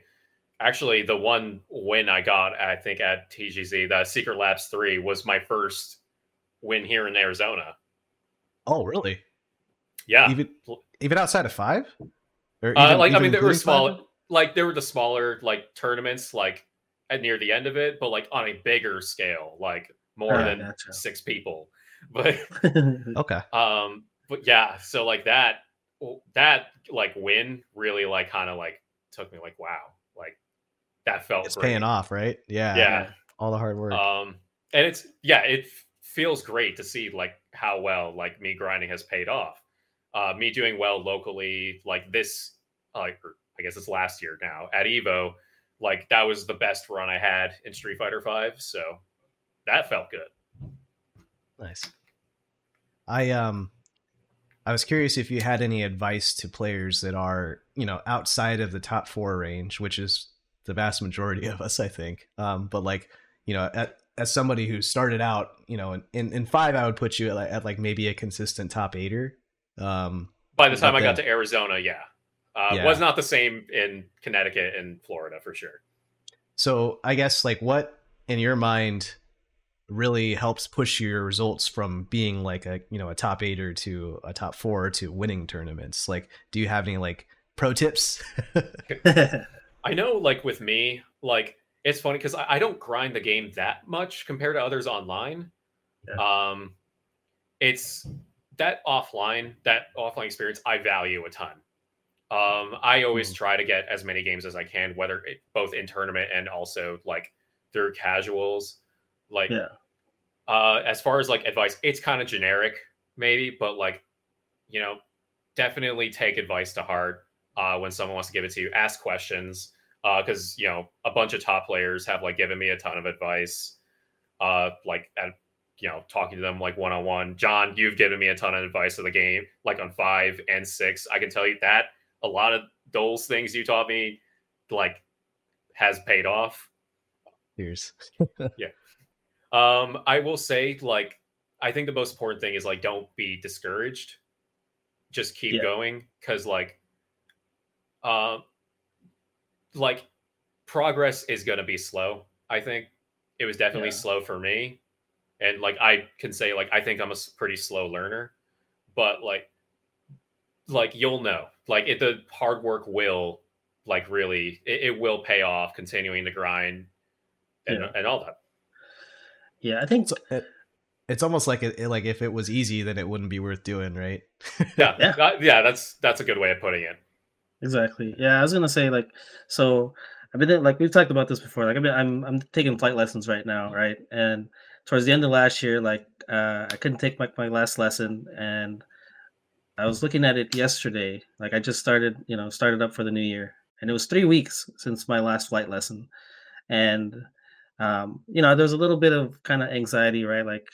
actually the one win i got i think at tgz the secret labs 3 was my first win here in arizona Oh, really? yeah Even even outside of five? Or uh, even- like i mean there were including five? small like there were the smaller like tournaments like at near the end of it, but like on a bigger scale, like more than gotcha. six people. But Okay. um, but yeah, so like that that like win really like kind of like took me like wow, that felt It's great. paying off, right? Yeah. Yeah. All the hard work. Um, and it's yeah, it feels great to see like how well like me grinding has paid off. Uh, me doing well locally, like this, uh, like or I guess it's last year now at Evo, like that was the best run I had in Street Fighter Five. So that felt good. Nice. I um I was curious if you had any advice to players that are, you know, outside of the top 4 range, which is the vast majority of us, I think. Um but like, you know, at, as somebody who started out, you know, in, in, in 5 I would put you at like, at like maybe a consistent top 8er. Um By the time But I got to Arizona, yeah, uh, Yeah. was not the same in Connecticut and Florida for sure. So I guess like what in your mind really helps push your results from being like a you know a top eighter to a top four to winning tournaments? Like, do you have any like pro tips? I know, like with me, like it's funny because I, I don't grind the game that much compared to others online. Um, it's that offline, that offline experience I value a ton. Um, I always Mhm. try to get as many games as I can, whether it, both in tournament and also like through casuals. Like, Yeah. uh, as far as like advice, it's kind of generic, maybe, but like, you know, definitely take advice to heart uh, when someone wants to give it to you. Ask questions because you know a bunch of top players have like given me a ton of advice. Uh, like at you know talking to them like one on one. John, you've given me a ton of advice of the game, like on five and six. I can tell you that a lot of those things you taught me, like, has paid off. Cheers. Yeah. Um, I will say, like, I think the most important thing is like, don't be discouraged. Just keep Yeah. going, because like, uh, like progress is going to be slow. I think it was definitely Yeah. slow for me, and like I can say, like, I think I'm a pretty slow learner, but like, like you'll know, like, it the hard work will, like, really, it, it will pay off. Continuing to grind and Yeah. and all that. yeah, I think So it, it's almost like it, like if it was easy, then it wouldn't be worth doing, right? yeah, Yeah. uh, yeah, that's that's a good way of putting it. Exactly. Yeah, I was gonna say like so. I've been like we've talked about this before. Like I've been, I'm I'm taking flight lessons right now, right? And towards the end of last year, like uh, I couldn't take my my last lesson, and I was looking at it yesterday. Like I just started, you know, started up for the new year, and it was three weeks since my last flight lesson, and um, you know, there's a little bit of kind of anxiety, right? Like,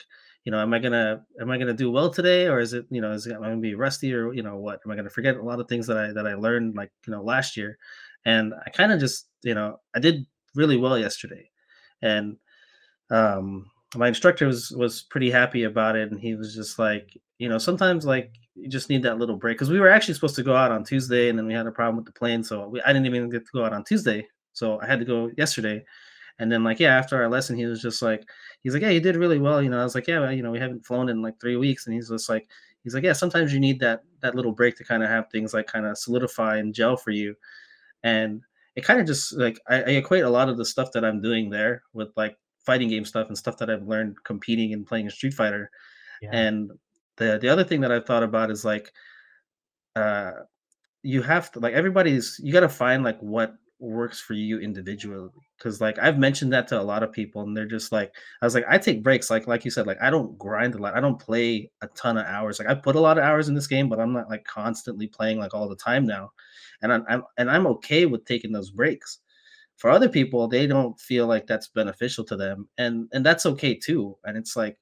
you know, am I gonna am I gonna do well today, or is it, you know, is it, am I gonna be rusty, or you know, what? Am I gonna forget a lot of things that I that I learned, like you know, last year? And I kind of just, you know, I did really well yesterday, and um, my instructor was was pretty happy about it, and he was just like, you know, sometimes like you just need that little break because we were actually supposed to go out on Tuesday, and then we had a problem with the plane, so we, I didn't even get to go out on Tuesday, so I had to go yesterday. And then like yeah, after our lesson, he was just like, he's like, yeah, you did really well. You know, I was like, yeah, well, you know, we haven't flown in like three weeks, and he's just like, he's like, yeah, sometimes you need that that little break to kind of have things like kind of solidify and gel for you. And it kind of just like I, I equate a lot of the stuff that I'm doing there with like fighting game stuff and stuff that I've learned competing and playing a Street Fighter. And the the other thing that I've thought about is like, uh, you have to like everybody's you got to find like what works for you individually because like i've mentioned that to a lot of people and they're just like i was like i take breaks like like you said like i don't grind a lot i don't play a ton of hours like i put a lot of hours in this game but i'm not like constantly playing like all the time now and i'm, I'm and i'm okay with taking those breaks. For other people they don't feel like that's beneficial to them and and that's okay too and it's like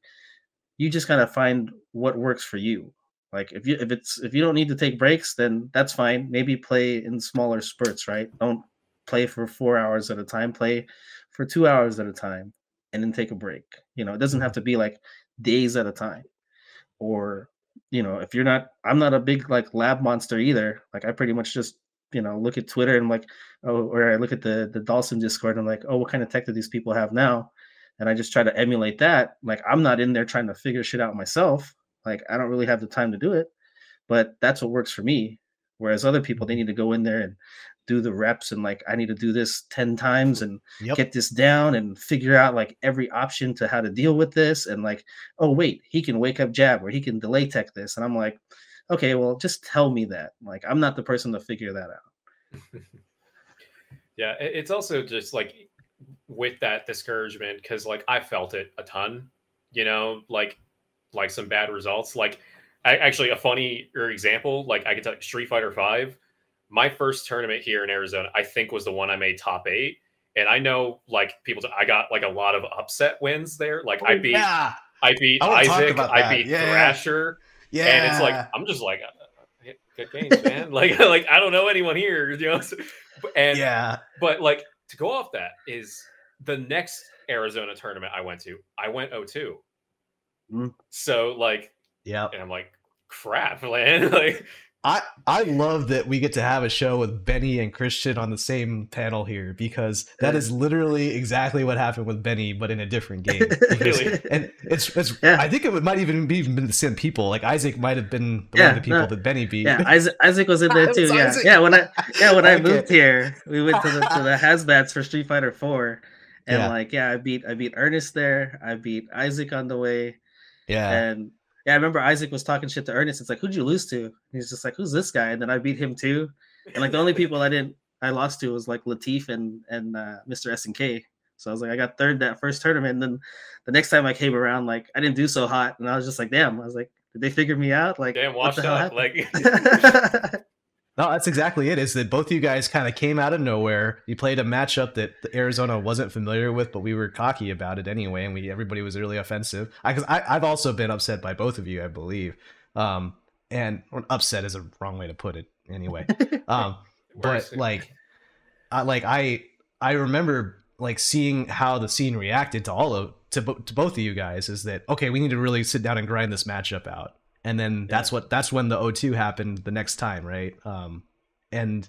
you just gotta find what works for you. Like if you if it's if you don't need to take breaks then that's fine maybe play in smaller spurts right? Don't play for four hours at a time play for two hours at a time and then take a break you know it doesn't have mm-hmm. to be like days at a time or you know if you're not i'm not a big like lab monster either like i pretty much just you know look at twitter and I'm like oh or i look at the the dawson discord and i'm like oh what kind of tech do these people have now? And i just try to emulate that like i'm not in there trying to figure shit out myself like i don't really have the time to do it but that's what works for me whereas other people they mm-hmm. need to go in there and do the reps and like I need to do this 10 times and Yep. get this down and figure out like every option to how to deal with this and like oh wait he can wake up jab or he can delay tech this and i'm like okay well just tell me that like i'm not the person to figure that out Yeah, it's also just like with that discouragement because like I felt it a ton, you know, like like some bad results. Like I, actually a funny example, like I could tell Street Fighter Five, my first tournament here in Arizona, I think was the one I made top eight. And I know like people, I got like a lot of upset wins there. Like I Oh, beat, yeah, I beat I Isaac, I beat Yeah. Thrasher, yeah. and it's like I'm just like uh, good games, man. like like I don't know anyone here, you know. And yeah, but like to go off that is the next Arizona tournament I went to, I went 0-2. Mm. So like, yeah. and I'm like, crap, man. like, I I love that we get to have a show with Benny and Christian on the same panel here because that is literally exactly what happened with Benny, but in a different game. Really? and it's it's Yeah. I think it might even be even been the same people. Like Isaac might have been Yeah, one of the people no. that Benny beat. yeah isaac, isaac was in there too yeah Isaac. yeah when i yeah when i moved here we went to the to the hasbats for street fighter 4 and Yeah. like yeah i beat i beat ernest there i beat isaac on the way yeah. And yeah, I remember Isaac was talking shit to Ernest. It's like, who'd you lose to? And he's just like, who's this guy? And then I beat him too. And like the only people I didn't I lost to was like Latif and and uh, Mr. S and K. So I was like, I got third that first tournament. And then the next time I came around, like I didn't do so hot, and I was just like, damn. I was like, did they figure me out? Like, damn, what washed the hell up. happened? Like, No, that's exactly it. Is that both of you guys kind of came out of nowhere. You played a matchup that Arizona wasn't familiar with, but we were cocky about it anyway, and we everybody was really offensive. I, cause I I've also been upset by both of you, I believe. Um, and upset is a wrong way to put it. Anyway, um, but like, I like I I remember like seeing how the scene reacted to all of to, to both of you guys. Is that okay? We need to really sit down and grind this matchup out and then that's what that's when the O2 happened the next time, right? Um, and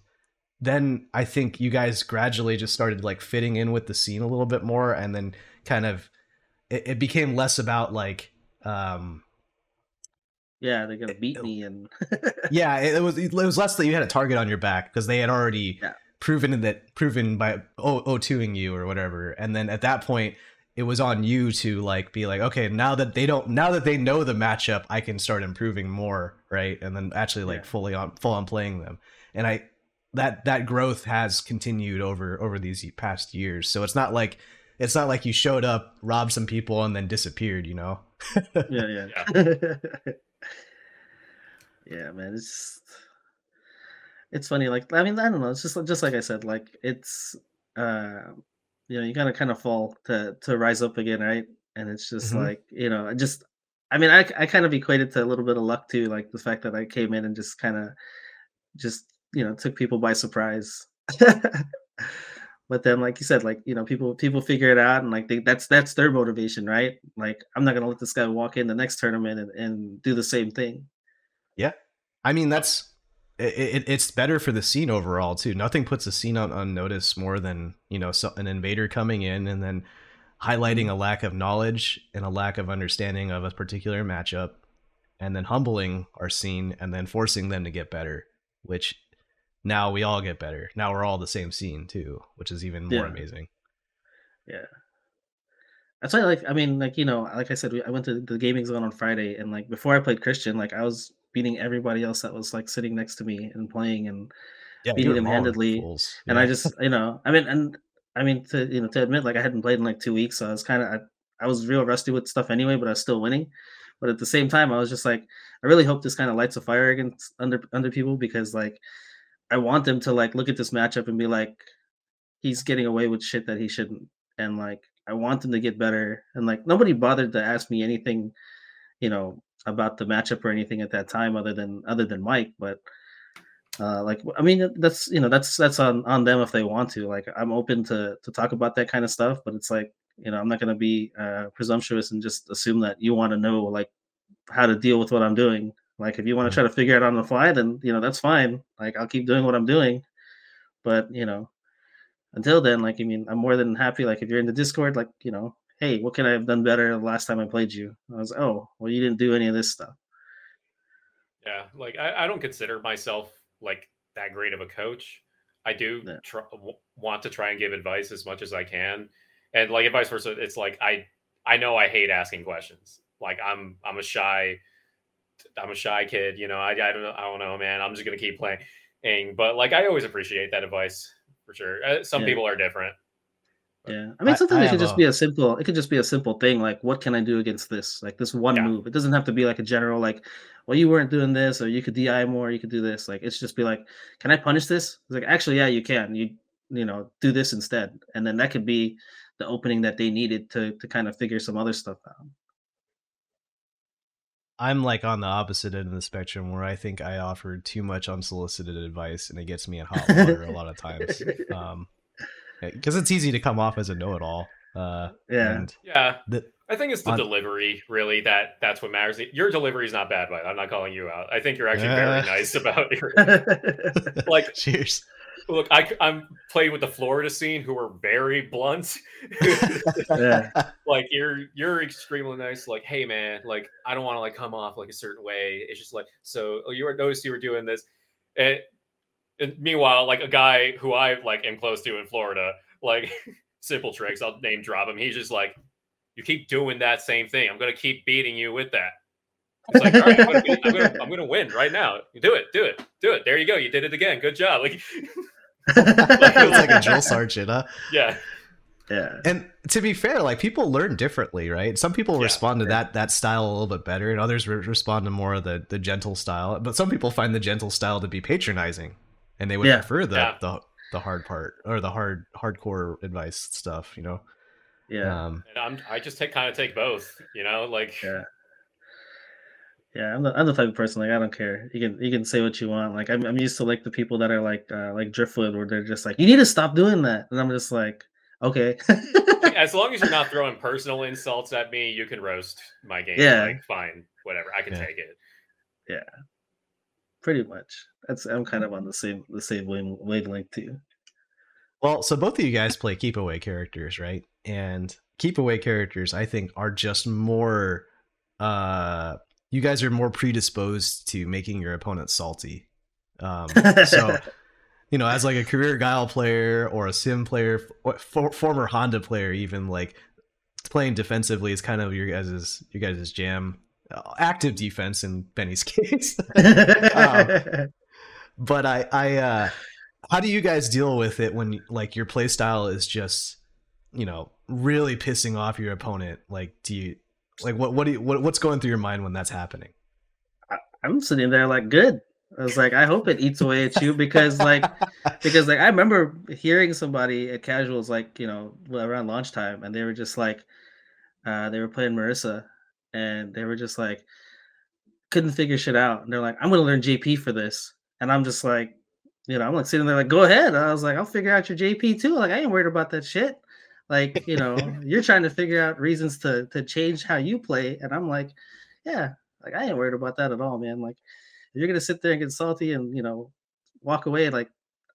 then I think you guys gradually just started like fitting in with the scene a little bit more, and then kind of it, it became less about like um yeah, they're gonna beat me and yeah it, it was it was less that you had a target on your back because they had already Yeah. proven that proven by o, O2ing you or whatever, and then at that point it was on you to like be like okay now that they don't now that they know the matchup I can start improving more right and then actually like Yeah. fully on full on playing them and I that that growth has continued over over these past years so it's not like it's not like you showed up robbed some people and then disappeared you know yeah, yeah. yeah, man. It's just, it's funny. Like, I mean, I don't know. It's just just like I said. Like, it's uh, you know, you gotta kind of fall to to rise up again, right? And it's just Mhm. like you know, I just, I mean, I I kind of equated to a little bit of luck too, like the fact that I came in and just kind of, just you know, took people by surprise. but then, like you said, like you know, people people figure it out, and like they, that's that's their motivation, right? Like, I'm not gonna let this guy walk in the next tournament and, and do the same thing. Yeah i mean, that's it, it, it's better for the scene overall too. Nothing puts a scene on, on notice more than you know so, an invader coming in and then highlighting mm-hmm. a lack of knowledge and a lack of understanding of a particular matchup, and then humbling our scene and then forcing them to get better. Which now we all get better. Now we're all the same scene too, which is even more Yeah. amazing. Yeah. That's why, like, I mean, like, you know, like I said, we, I went to the gaming zone on Friday, and like before I played Christian, like I was beating everybody else that was like sitting next to me and playing, and Yeah, Beating them handedly, fools. and I just, you know, I mean, and I mean to you know to admit, like I hadn't played in like two weeks, so I was kind of, I, I was real rusty with stuff anyway, but I was still winning. But at the same time, I was just like, I really hope this kind of lights a fire against under under people because like, I want them to like look at this matchup and be like, he's getting away with shit that he shouldn't, and like I want them to get better. And like nobody bothered to ask me anything, you know, about the matchup or anything at that time other than other than Mike. But uh like I mean that's you know that's that's on on them if they want to. Like I'm open to to talk about that kind of stuff, but it's like you know I'm not gonna be uh presumptuous and just assume that you want to know like how to deal with what I'm doing. Like if you want to try to figure it out on the fly, then you know that's fine. Like I'll keep doing what I'm doing. But you know, until then, like I mean, I'm more than happy. Like if you're in the Discord, like you know, hey, what can I have done better the last time I played you? I was, oh, well, you didn't do any of this stuff. Yeah, like I, I don't consider myself like that great of a coach. I do Yeah. tr- w- want to try and give advice as much as I can, and like vice versa. It's like I I know I hate asking questions. Like I'm I'm a shy I'm a shy kid. You know I I don't know I don't know man. I'm just gonna keep playing. But like I always appreciate that advice for sure. Uh, some Yeah. people are different. Yeah, I mean, I- sometimes I it could just a- be a simple. It could just be a simple thing like, what can I do against this? Like this one Yeah. move. It doesn't have to be like a general like, well, you weren't doing this, or you could di more, you could do this. Like it's just be like, can I punish this? It's like actually, yeah, you can. You you know do this instead, and then that could be the opening that they needed to to kind of figure some other stuff out. I'm like on the opposite end of the spectrum where I think I offered too much unsolicited advice and it gets me in hot water a lot of times. Um, because it's easy to come off as a know-it-all. Uh, Yeah. and Yeah. The- I think it's the on- delivery really that that's what matters. Your delivery is not bad, but I'm not calling you out. I think you're actually Yeah. very nice about your like cheers. look, I I'm playing with the Florida scene who are very blunt. yeah, like you're you're extremely nice. Like, hey man, like I don't want to like come off like a certain way. It's just like so. Oh, you were noticed you were doing this, and, and meanwhile, like a guy who I like am close to in Florida, like simple tricks. I'll name drop him. He's just like, you keep doing that same thing. I'm gonna keep beating you with that. It's like, all right, I'm gonna, be- I'm, gonna, I'm gonna win right now. Do it, do it, do it. There you go. You did it again. Good job. Like, it's like a drill sergeant, huh? yeah, yeah, And to be fair, like people learn differently, right? Some people Yeah. respond to that that style a little bit better, and others re- respond to more of the the gentle style. But some people find the gentle style to be patronizing, and they would Yeah. prefer the, Yeah. the the hard part or the hard hardcore advice stuff. You know, yeah. um, and I'm I just take kind of take both. You know, like Yeah. Yeah, I'm the, I'm the type of person like I don't care. You can you can say what you want. Like I'm I'm used to like the people that are like uh, like Driftwood where they're just like you need to stop doing that, and I'm just like okay. as long as you're not throwing personal insults at me, you can roast my game. Yeah. Like, fine, whatever. I can Yeah. take it. Pretty much. That's I'm kind of on the same the same wavelength too. well, so both of you guys play keep away characters, right? And keep away characters, I think, are just more. uh You guys are more predisposed to making your opponent salty. Um, so you know, as like a career guile player or a sim player, for, former Honda player, even like playing defensively is kind of your guys' your guys' jam. Uh, active defense in Benny's case, but I I uh, how do you guys deal with it when like your play style is just you know really pissing off your opponent? Like, do you like what what do you, what what's going through your mind when that's happening? I'm sitting there like good. I was like, I hope it eats away at you because like because like I remember hearing somebody at casuals like you know around launch time and they were just like uh they were playing Marisa and they were just like couldn't figure shit out and they're like I'm gonna learn JP for this and I'm just like you know I'm like sitting there like go ahead I was like I'll figure out your JP too like I ain't worried about that shit like you know you're trying to figure out reasons to to change how you play and I'm like yeah like I ain't worried about that at all man like if you're gonna sit there and get salty and you know walk away like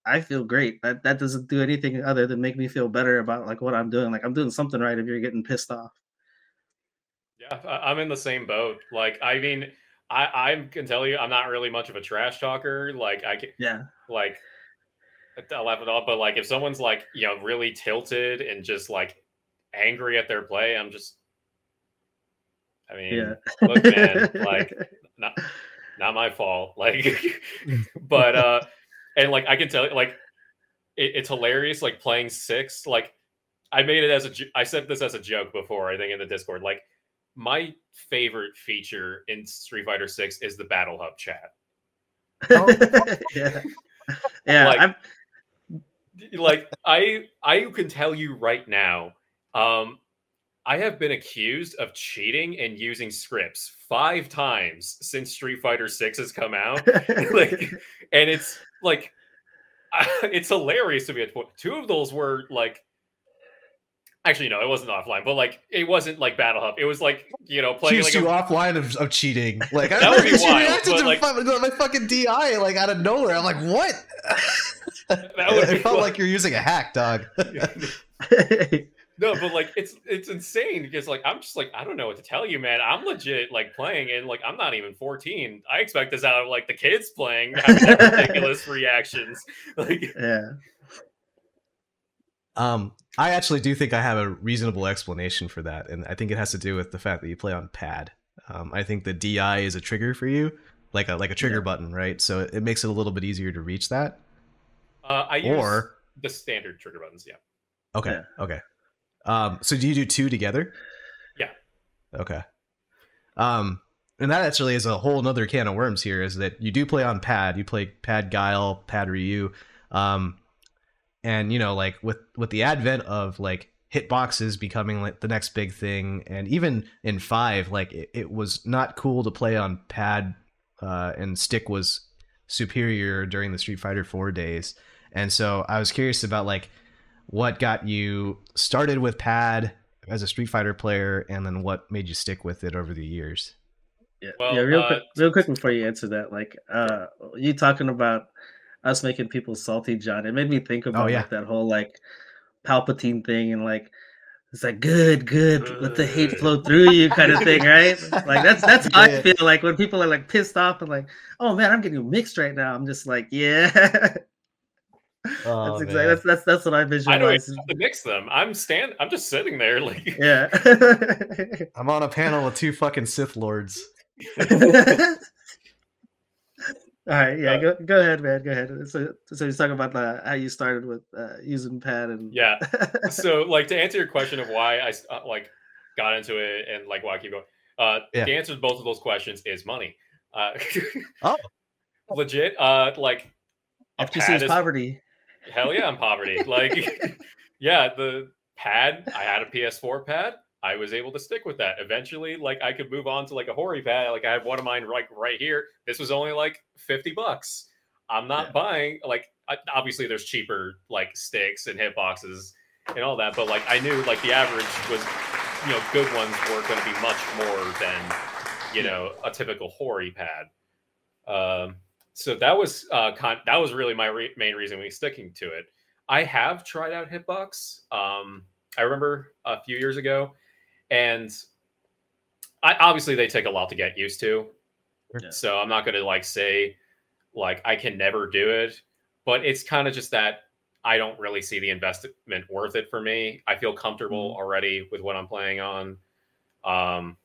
I feel great. That that doesn't do anything other than make me feel better about like what I'm doing. Like I'm doing something right if you're getting pissed off. Yeah, I- I'm in the same boat. Like, I mean, I I can tell you, I'm not really much of a trash talker. Like, I can Yeah. like I laugh it off, but like if someone's like you know really tilted and just like angry at their play, I'm just. I mean, Yeah. look, man, like not not my fault. Like, but uh, and like I can tell you, like it, it's hilarious. Like playing six, like I made it as a, I said this as a joke before. I think in the Discord, like my favorite feature in Street Fighter Six is the Battle Hub chat. yeah. Yeah. Like- like I I can tell you right now, um, I have been accused of cheating and using scripts five times since Street Fighter Six has come out. like, and it's like it's hilarious to me at point. Two of those were like. Actually, no, it wasn't offline, but like it wasn't like Battle Hub. It was like you know playing like you a, offline of, of cheating. Like That I would be wild, reacted to like- my fucking DI like out of nowhere. I'm like, what? That would it felt like you're using a hack, dog. no, but like it's it's insane because like I'm just like I don't know what to tell you, man. I'm legit like playing and like I'm not even 14. I expect this out of like the kids playing ridiculous reactions. Like yeah. Um, I actually do think I have a reasonable explanation for that, and I think it has to do with the fact that you play on pad. Um, I think the DI is a trigger for you, like a like a trigger yeah. button, right? So it, it makes it a little bit easier to reach that. Uh, I use or the standard trigger buttons. Yeah. Okay. Yeah. Okay. Um, so do you do two together? Yeah. Okay. Um, and that actually is a whole nother can of worms here. Is that you do play on pad? You play pad Guile, pad Ryu. Um, and you know like with with the advent of like hitboxes becoming like the next big thing and even in five like it, it was not cool to play on pad uh, and stick was superior during the street fighter 4 days. And so i was curious about like what got you started with pad as a street fighter player and then what made you stick with it over the years? Yeah, well, yeah real uh, quick real quick before you answer that like uh you talking about us making people salty, Jon. It made me think oh, about oh, yeah. like, that whole like Palpatine thing and like it's like good, good, let the hate flow through you kind of thing, right? Like that's that's how yeah. I feel like when people are like pissed off and like, oh man, I'm getting mixed right now. I'm just like, yeah. Oh, that's exactly that's, that's that's what I visualize. I don't have to mix them. I'm stand. I'm just sitting there like yeah. I'm on a panel with two fucking Sith lords. All right, yeah, uh, go go ahead, man. Go ahead. So, so he's talking about the, how you started with uh, using pad and yeah. so, like to answer your question of why I uh, like got into it and like why I keep going. Uh, yeah. The answer to both of those questions is money. Uh, oh, legit. Uh, like FGC is poverty. Hell yeah, I'm poverty. like, yeah, the pad. I had a PS4 pad. I was able to stick with that. Eventually, like I could move on to like a Hori pad. Like I have one of mine right right here. This was only like 50 bucks. I'm not yeah. buying like obviously there's cheaper like sticks and hitboxes and all that, but like I knew like the average was you know good ones were going to be much more than you know a typical Hori pad. Um, so that was uh, con- that was really my re- main reason we sticking to it. I have tried out Hitbox. Um, I remember a few years ago and I, obviously they take a lot to get used to. Yeah. So I'm not going to like say like I can never do it, but it's kind of just that I don't really see the investment worth it for me. I feel comfortable mm-hmm. already with what I'm playing on. Um,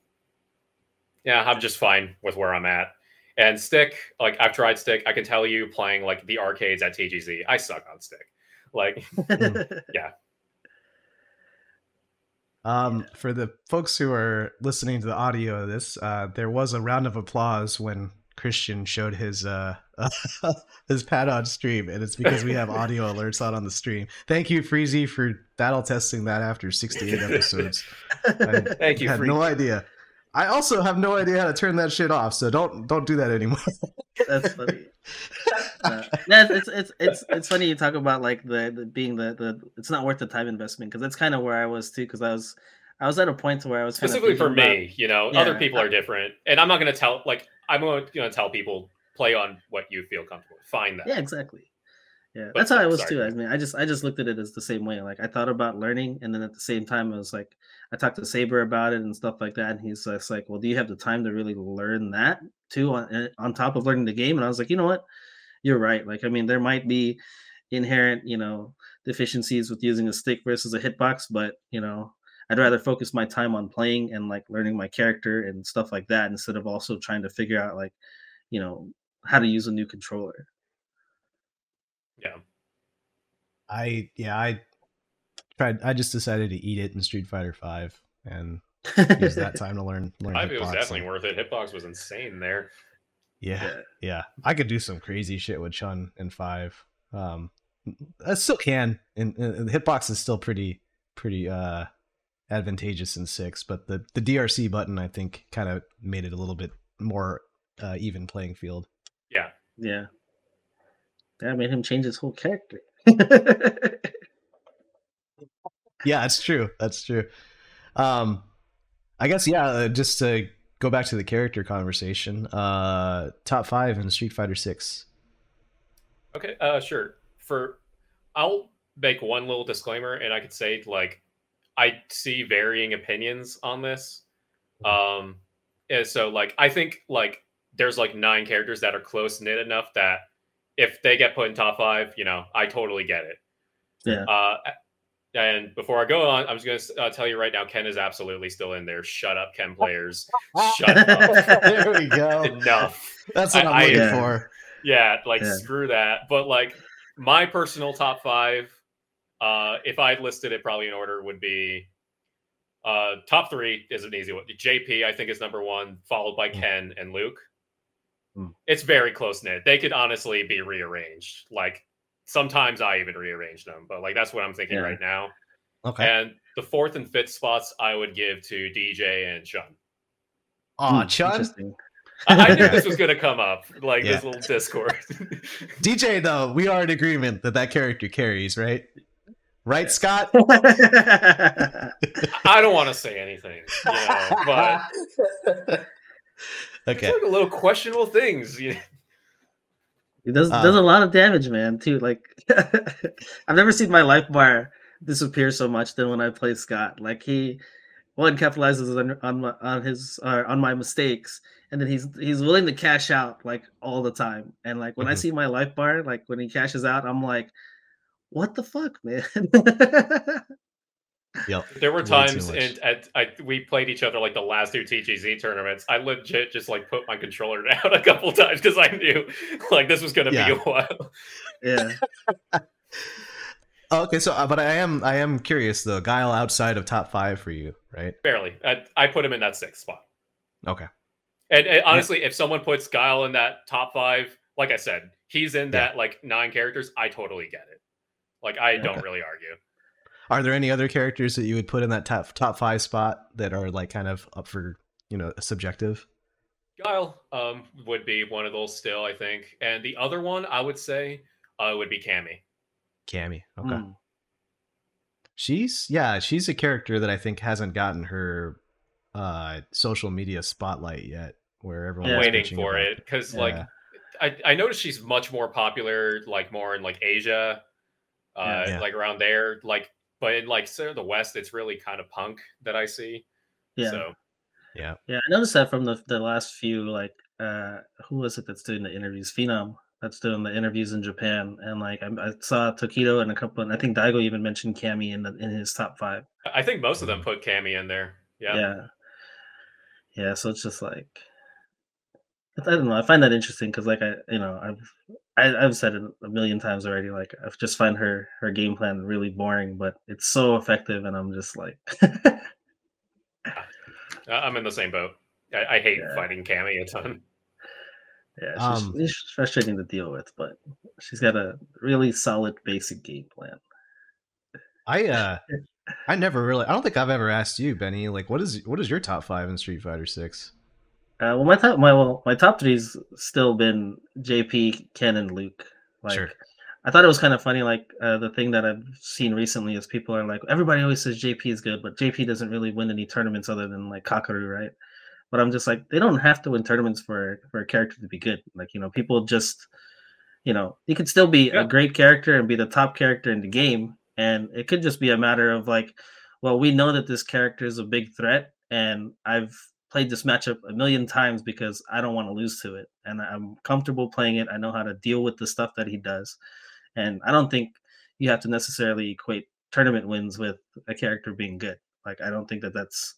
yeah, I'm just fine with where I'm at. And stick, like I've tried stick. I can tell you playing like the arcades at TGZ, I suck on stick. Like, yeah, um, for the folks who are listening to the audio of this, uh, there was a round of applause when Christian showed his uh, his pad on stream, and it's because we have audio alerts on on the stream. Thank you, Freezy, for battle testing that after 68 episodes. I Thank you. Had no idea. I also have no idea how to turn that shit off, so don't don't do that anymore. That's funny. Uh, yeah, it's, it's it's it's funny you talk about like the, the being the the it's not worth the time investment because that's kind of where I was too because I was I was at a point where I was specifically for about, me, you know, yeah, other people are different, and I'm not going to tell like I'm going to tell people play on what you feel comfortable. Find that. Yeah, exactly. Yeah, but, that's how I was sorry. too. I mean, I just I just looked at it as the same way. Like I thought about learning, and then at the same time, I was like, I talked to Saber about it and stuff like that, and he's just like, "Well, do you have the time to really learn that too on eh, on top of learning the game?" And I was like, you know what, you're right. Like, I mean, there might be inherent, you know, deficiencies with using a stick versus a hitbox, but you know, I'd rather focus my time on playing and like learning my character and stuff like that instead of also trying to figure out like, you know, how to use a new controller. Yeah. I yeah, I tried I just decided to eat it in Street Fighter 5 and use that time to learn learn I it was definitely worth it. Hitbox was insane there. Yeah, yeah. Yeah. I could do some crazy shit with Chun in 5. Um I still can and, and the hitbox is still pretty pretty uh advantageous in 6, but the the DRC button I think kind of made it a little bit more uh, even playing field. Yeah. Yeah. That made him change his whole character. yeah, that's true. That's true. Um, I guess yeah. Uh, just to go back to the character conversation, uh, top five in Street Fighter Six. Okay, uh, sure. For I'll make one little disclaimer, and I could say like I see varying opinions on this. Um, and so like I think like there's like nine characters that are close knit enough that if they get put in top five, you know, I totally get it. Yeah. Uh, and before I go on, I'm just going to uh, tell you right now, Ken is absolutely still in there. Shut up, Ken players. Shut up. there we go. Enough. That's what I- I, am looking I- for. Yeah, like Yeah. screw that. But like my personal top five, uh, if I listed it probably in order, would be uh top three is an easy one. JP, I think, is number one, followed by Mm. Ken and Luke. Mm. It's very close knit. They could honestly be rearranged. Like sometimes I even rearrange them, but like that's what I'm thinking Yeah. right now. Okay. And the fourth and fifth spots I would give to DJ and Chun. Aw, Hmm, Chun. interesting. I, I knew this was gonna come up, like Yeah. this little Discord. DJ though, we are in agreement that that character carries, right? Right, Scott? I don't want to say anything, you know, but okay. like a little questionable things. You It does Uh, does a lot of damage, man. Too like I've never seen my life bar disappear so much than when I play Scott. Like he one capitalizes on on, my, on his uh, on my mistakes, and then he's he's willing to cash out like all the time. And like when I Mhm. see my life bar, like when he cashes out, I'm like, what the fuck, man? Yep. There were times and at, I we played each other like the last two TGZ tournaments. I legit just like put my controller down a couple times because I knew like this was gonna be a while. yeah. Okay, so uh, but I am I am curious though. Guile outside of top five for you, right? Barely. I, I put him in that sixth spot. Okay. And, and honestly, if someone puts Guile in that top five, like I said, he's in that like nine characters. I totally get it. Like I don't Okay. really argue. Are there any other characters that you would put in that top top five spot that are like kind of up for you know subjective? Guile um, would be one of those still, I think. And the other one I would say uh, would be Cammy. Cammy. Okay. Mm. She's yeah, she's a character that I think hasn't gotten her uh social media spotlight yet, where everyone Yeah. waiting for about- it because like I, I noticed she's much more popular like more in like asia uh Yeah. Yeah. like around there like but in like sort of the west it's really kind of punk that i see Yeah. so yeah. Yeah, I noticed that from the the last few like uh who was it that's doing the interviews? Phenom that's doing the interviews in Japan, and like I, I saw Tokido and a couple, and I think Daigo even mentioned Cammy in the in his top five. i think most of them Mhm. put Cammy in there yeah, Yeah, yeah. so it's just like I don't know. I find that interesting because like I you know I've I, I've said it a million times already. Like I just find her her game plan really boring, but it's so effective, and I'm just like. I- i'm in the same boat i, I hate Yeah. fighting Cammy a ton Yeah, she's, Um, she's frustrating to deal with, but she's got a really solid basic game plan. I uh I never really I don't think I've ever asked you, Benny, like what is what is your top five in Street Fighter Six? Uh, well, my top, my well, my top three's still been JP, Ken, and Luke. Like, Sure. I thought it was kind of funny. Like, uh, the thing that I've seen recently is people are like, everybody always says JP is good, but JP doesn't really win any tournaments other than like Kakeru, right? But I'm just like, they don't have to win tournaments for for a character to be good. Like, you know, people just, you know, you could still be Yeah. a great character and be the top character in the game, and it could just be a matter of like, well, we know that this character is a big threat, and I've played this matchup a million times because I don't want to lose to it, and I'm comfortable playing it. I know how to deal with the stuff that he does, and I don't think you have to necessarily equate tournament wins with a character being good. Like, I don't think that that's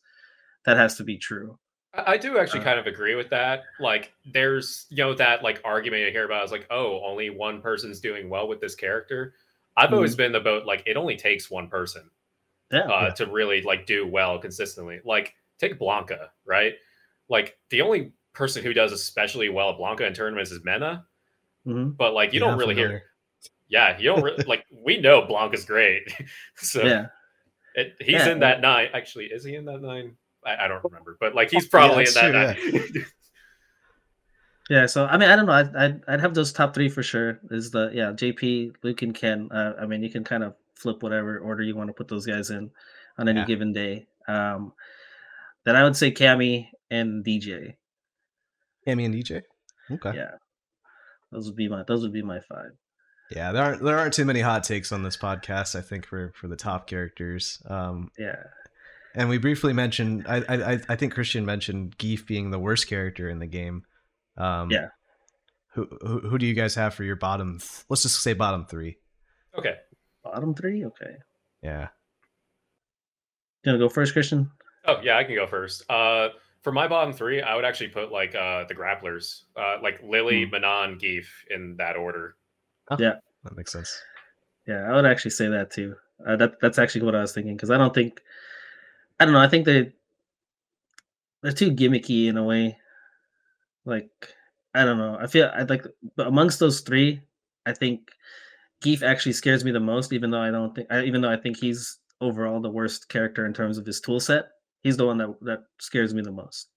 that has to be true. I do actually Uh, kind of agree with that. Like, there's you know that like argument you hear about is like, oh, only one person's doing well with this character. I've always been the boat like it only takes one person Yeah, uh, Yeah. to really like do well consistently. Like, take Blanka, right? Like the only person who does especially well at Blanka in tournaments is Mena, hmm but like you Yeah, don't really hear. Yeah, you don't really like. We know Blanka's great, so yeah, it, he's Yeah, in that nine. Actually, is he in that nine? I, I don't remember, but like he's Yeah, probably in that true, nine. yeah. So I mean, I don't know. I'd, I'd I'd have those top three for sure. Is the yeah JP, Luke, and Ken. Uh, I mean, you can kind of flip whatever order you want to put those guys in on any Yeah. given day. Um, then I would say Cammy and DJ. Amy and DJ. Okay. Yeah, those would be my those would be my five. Yeah, there aren't there aren't too many hot takes on this podcast. I think for for the top characters. Um, Yeah. and we briefly mentioned. I I I think Christian mentioned Gief being the worst character in the game. Um, Yeah. Who, who who do you guys have for your bottom? th- Let's just say bottom three. Okay. Bottom three? Okay. Yeah. You gonna go first, Christian? Oh yeah, I can go first. Uh, for my bottom three, I would actually put like uh the grapplers, uh, like Lily, Hmm. Manon, Gief in that order. Yeah. That makes sense. Yeah, I would actually say that too. Uh, that that's actually what I was thinking because I don't think, I don't know. I think they they're too gimmicky in a way. Like I don't know. I feel I like but amongst those three, I think Gief actually scares me the most. Even though I don't think, I, even though I think he's overall the worst character in terms of his tool set, he's the one that that scares me the most.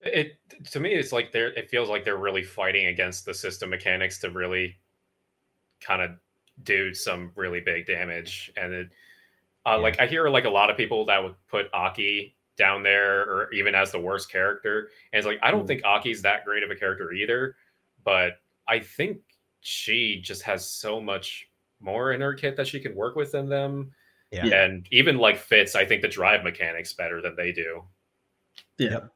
It to me, it's like they're. It feels like they're really fighting against the system mechanics to really kind of do some really big damage. And it, uh, Yeah. like I hear like a lot of people that would put Aki down there, or even as the worst character. And it's like I don't Mm. think Aki's that great of a character either, but I think she just has so much more in her kit that she can work with than them. Yeah. Yeah. And even like Fitz, I think the drive mechanics better than they do. Yeah, Yep.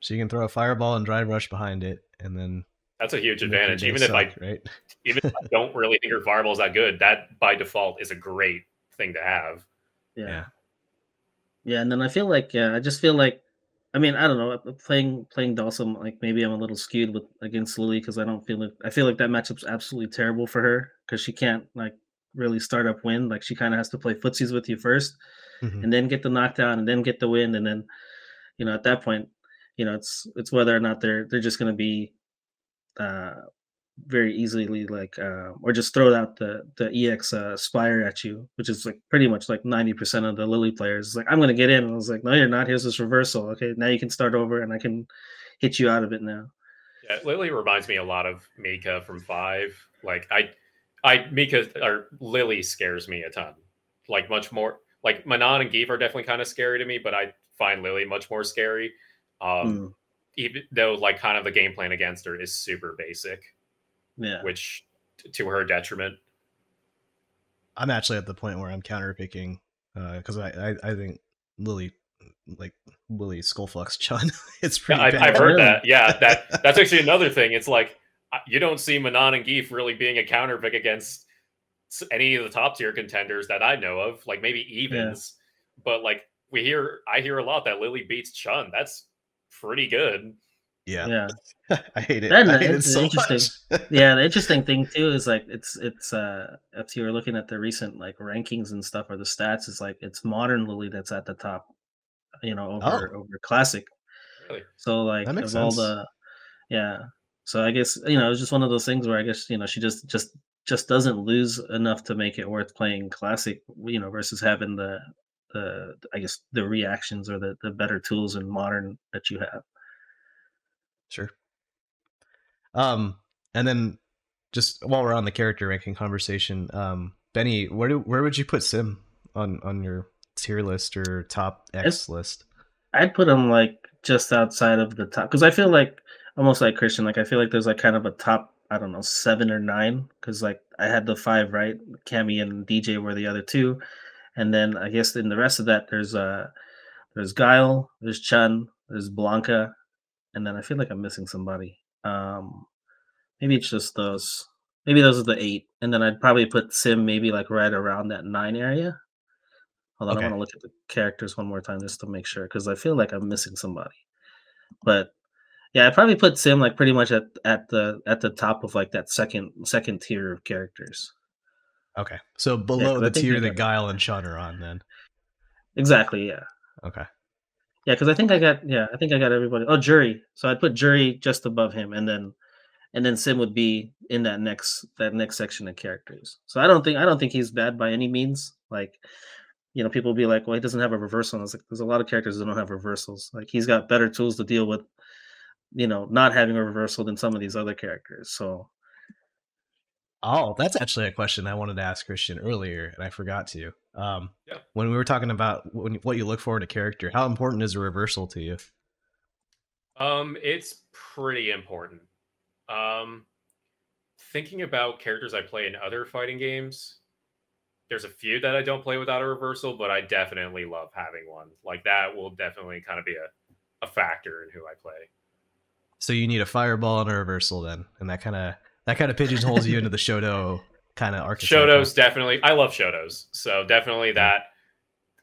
So you can throw a fireball and drive rush behind it, and then That's a huge advantage. Even if I right. even if I don't really think your fireball is that good, that by default is a great thing to have. yeah, Yeah. yeah. And then I feel like yeah, I just feel like, I mean, I don't know. uh, Playing playing Dawson, like maybe I'm a little skewed with against Lily because I don't feel it. I feel like that matchup's absolutely terrible for her because she can't like really start up win. Like she kind of has to play footsies with you first, Mhm. and then get the knockdown, and then get the win, and then, you know, at that point, you know, it's it's whether or not they're they're just going to be, uh, very easily like, uh, or just throw out the the ex uh, spire at you, which is like pretty much like ninety percent of the Lily players. It's like I'm going to get in, and I was like, no, you're not. Here's this reversal. Okay, now you can start over, and I can hit you out of it now. Yeah, Lily reminds me a lot of Mika from Five. Like I, I Mika or Lily scares me a ton. Like much more. Like Manon and Gief are definitely kind of scary to me, but I find Lily much more scary. Um, Mm, even though like kind of the game plan against her is super basic, yeah, which t- to her detriment. I'm actually at the point where I'm counter picking because I, I I think Lily like Lily Skullflux Chun. it's Yeah, pretty I've, bad. I've heard that. Yeah, that that's actually another thing. It's like uh, you don't see Manon and Gief really being a counter pick against any of the top tier contenders that I know of, like maybe evens. But like we hear, I hear a lot that Lily beats Chun. That's pretty good. yeah. yeah. I hate it. Then I hate it it's so interesting. much. yeah the interesting thing too is like it's it's uh if you were looking at the recent like rankings and stuff or the stats it's like it's modern lily that's at the top you know over over classic Really. so like That makes of all the yeah so i guess you know it's just one of those things where i guess you know she just just just doesn't lose enough to make it worth playing classic you know versus having the the i guess the reactions or the the better tools in modern that you have Sure. Um, and then just while we're on the character ranking conversation, um, Benny, where do where would you put Sim on on your tier list or top X It's- list? I'd put him like just outside of the top because I feel like almost like Christian. Like I feel like there's like kind of a top. I don't know seven or nine because like I had the five right. Cammy and DJ were the other two, and then I guess in the rest of that there's uh there's Guile, there's Chun, there's Blanka, and then I feel like I'm missing somebody. Um, maybe it's just those. Maybe those are the eight, and then I'd probably put Sim maybe like right around that nine area. Hold on, Okay. I want to look at the characters one more time just to make sure because I feel like I'm missing somebody. But yeah, I probably put Sim like pretty much at at the at the top of like that second second tier of characters. Okay, so below I the tier that Guile and Chun are on, then. Exactly. Yeah. Okay. Yeah, because I think I got yeah, I think I got everybody. Oh, Juri. So I'd put Juri just above him, and then and then Sim would be in that next that next section of characters. So I don't think I don't think he's bad by any means. Like, you know, people will be like, well, he doesn't have a reversal. And I was like, there's a lot of characters that don't have reversals. Like he's got better tools to deal with, you know, not having a reversal than some of these other characters. So Oh, that's actually a question I wanted to ask Christian earlier, and I forgot to. Um, Yeah. When we were talking about when, what you look for in a character, how important is a reversal to you? Um, it's pretty important. Um, thinking about characters I play in other fighting games, there's a few that I don't play without a reversal, but I definitely love having one. Like that will definitely kind of be a, a factor in who I play. So you need a fireball and a reversal then, and that kind of that kind of pigeonholes you into the Shoto kind of archetype. Shotos definitely. I love Shotos, so definitely that.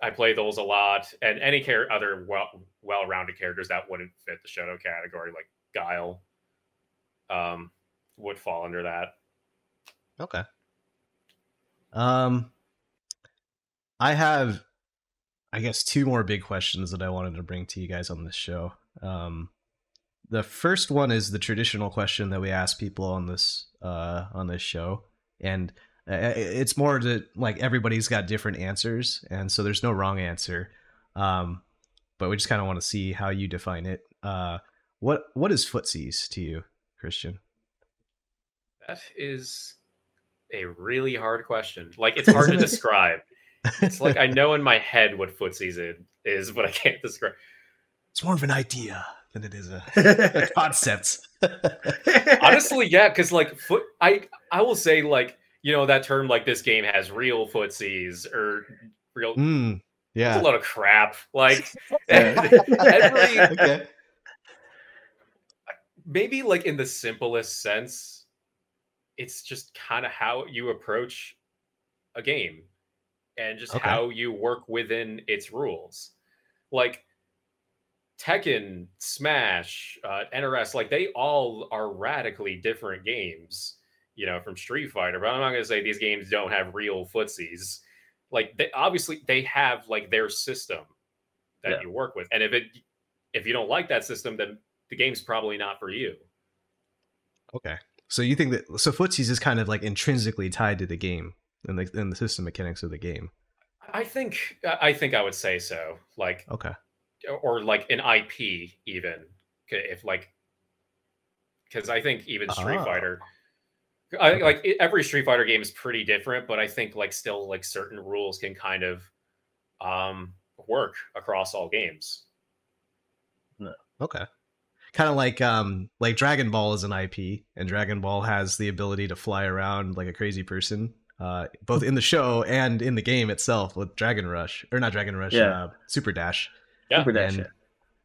I play those a lot, and any char- other well well-rounded characters that wouldn't fit the Shoto category, like Guile, um, would fall under that. Okay. Um, I have, I guess, two more big questions that I wanted to bring to you guys on this show. Um, the first one is the traditional question that we ask people on this uh, on this show, and uh, it's more that like everybody's got different answers, and so there's no wrong answer. Um, but we just kind of want to see how you define it. Uh, what what is footsies to you, Christian? That is a really hard question. Like it's hard to describe. It's like I know in my head what footsies is, but I can't describe. It's more of an idea than it is a, a concept. Honestly, yeah, because like foot, I I will say like you know that term like this game has real footsies or real. Mm, yeah, a lot of crap. Like every, okay. maybe like in the simplest sense, it's just kind of how you approach a game and just okay. how you work within its rules. Like Tekken, Smash, uh, NRS, like they all are radically different games, you know, from Street Fighter. But I'm not going to say these games don't have real footsies. Like they obviously they have like their system that yeah. you work with, and if it if you don't like that system, then the game's probably not for you. Okay, so you think that so footsies is kind of like intrinsically tied to the game and the and the system mechanics of the game. I think I think I would say so. Like okay or like an IP even if like because I think even Street oh. Fighter, I, like every Street Fighter game is pretty different, but I think like still like certain rules can kind of um work across all games. No. Okay. Kind of like um like Dragon Ball is an IP, and Dragon Ball has the ability to fly around like a crazy person, uh, both in the show and in the game itself with Dragon Rush or not Dragon Rush, yeah. uh, Super Dash. Yeah. Super Dash. And,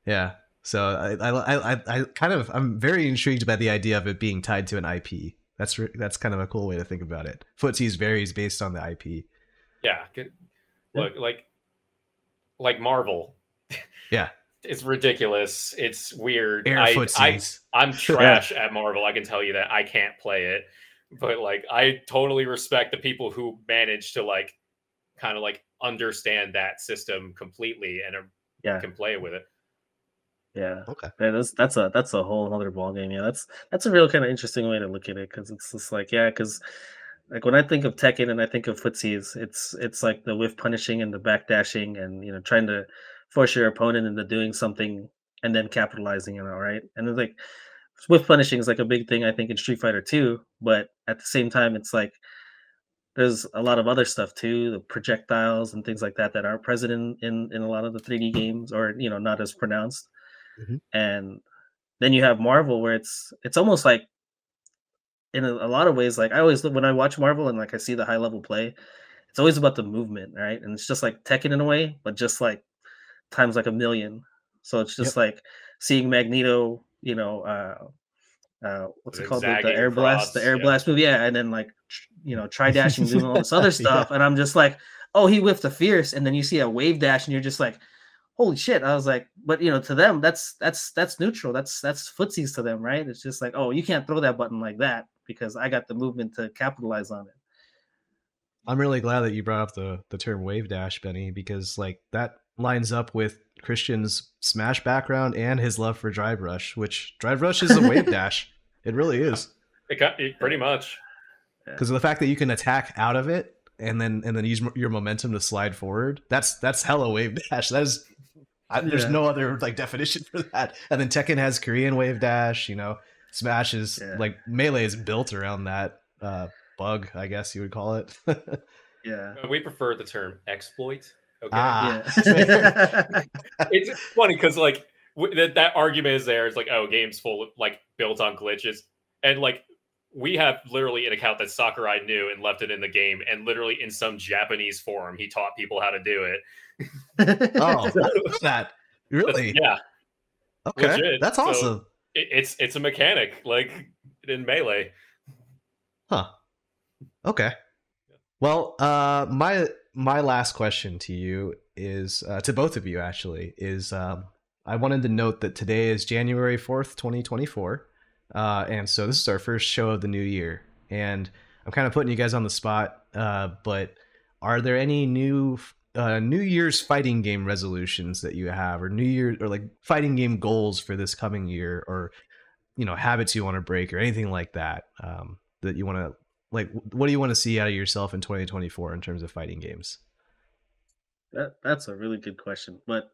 yeah. So I, I, I, I kind of I'm very intrigued by the idea of it being tied to an IP. That's re- that's kind of a cool way to think about it. Footsies varies based on the IP. Yeah. Look, like like Marvel. Yeah. It's ridiculous. It's weird. Air I, footsies. I, I'm trash at Marvel. I can tell you that. I can't play it. But like I totally respect the people who manage to like kind of like understand that system completely and are, yeah can play with it. Yeah. Okay. Yeah, that's that's a that's a whole other ball game. Yeah, that's that's a real kind of interesting way to look at it because it's just like yeah, because like when I think of Tekken and I think of footsies, it's it's like the whiff punishing and the backdashing and you know trying to force your opponent into doing something and then capitalizing on it, right? And it's like whiff punishing is like a big thing I think in Street Fighter 2, but at the same time it's like there's a lot of other stuff too, the projectiles and things like that that aren't present in in, in a lot of the 3D games or you know not as pronounced. Mm-hmm. And then you have Marvel where it's it's almost like in a, a, lot of ways like I always when I watch Marvel and like I see the high level play, it's always about the movement, right? And it's just like Tekken in a way, but just like times like a million. So it's just yep. like seeing Magneto, you know, uh uh what's it called? The, the, air blast the air yeah. blast move yeah and then like you know try dashing doing all this other stuff yeah. and i'm just like oh he whiffed a fierce and then you see a wave dash and you're just like holy shit. I was like but you know to them that's that's that's neutral. That's that's footsies to them right? It's just like oh you can't throw that button like that because i got the movement to capitalize on it. I'm really glad that you brought up the the term wave dash benny because like that lines up with Christian's Smash background and his love for Drive Rush, which Drive Rush is a wave dash. It really is. It got it pretty much because of the fact that you can attack out of it and then and then use your momentum to slide forward. That's that's hella wave dash. That is. I, there's yeah. no other like definition for that. And then Tekken has Korean wave dash. You know, Smash is yeah. like melee is built around that uh, bug. I guess you would call it. yeah, we prefer the term exploit Okay. Ah. Yeah. it's funny because like w- that, that argument is there. It's like, oh, games full of, like built on glitches, and like we have literally an account that Sakurai knew and left it in the game, and literally in some Japanese forum, he taught people how to do it. oh, that really? Yeah. Okay, legit. that's awesome. So it, it's it's a mechanic like in melee. Huh. Okay. Well, uh, my my last question to you is uh, to both of you actually is um, I wanted to note that today is January fourth, twenty twenty four. Uh, and so this is our first show of the new year. And I'm kind of putting you guys on the spot, uh, but are there any new uh, New Year's fighting game resolutions that you have, or New Year, or like fighting game goals for this coming year, or you know habits you want to break, or anything like that um, that you want to like? What do you want to see out of yourself in 2024 in terms of fighting games? That that's a really good question, but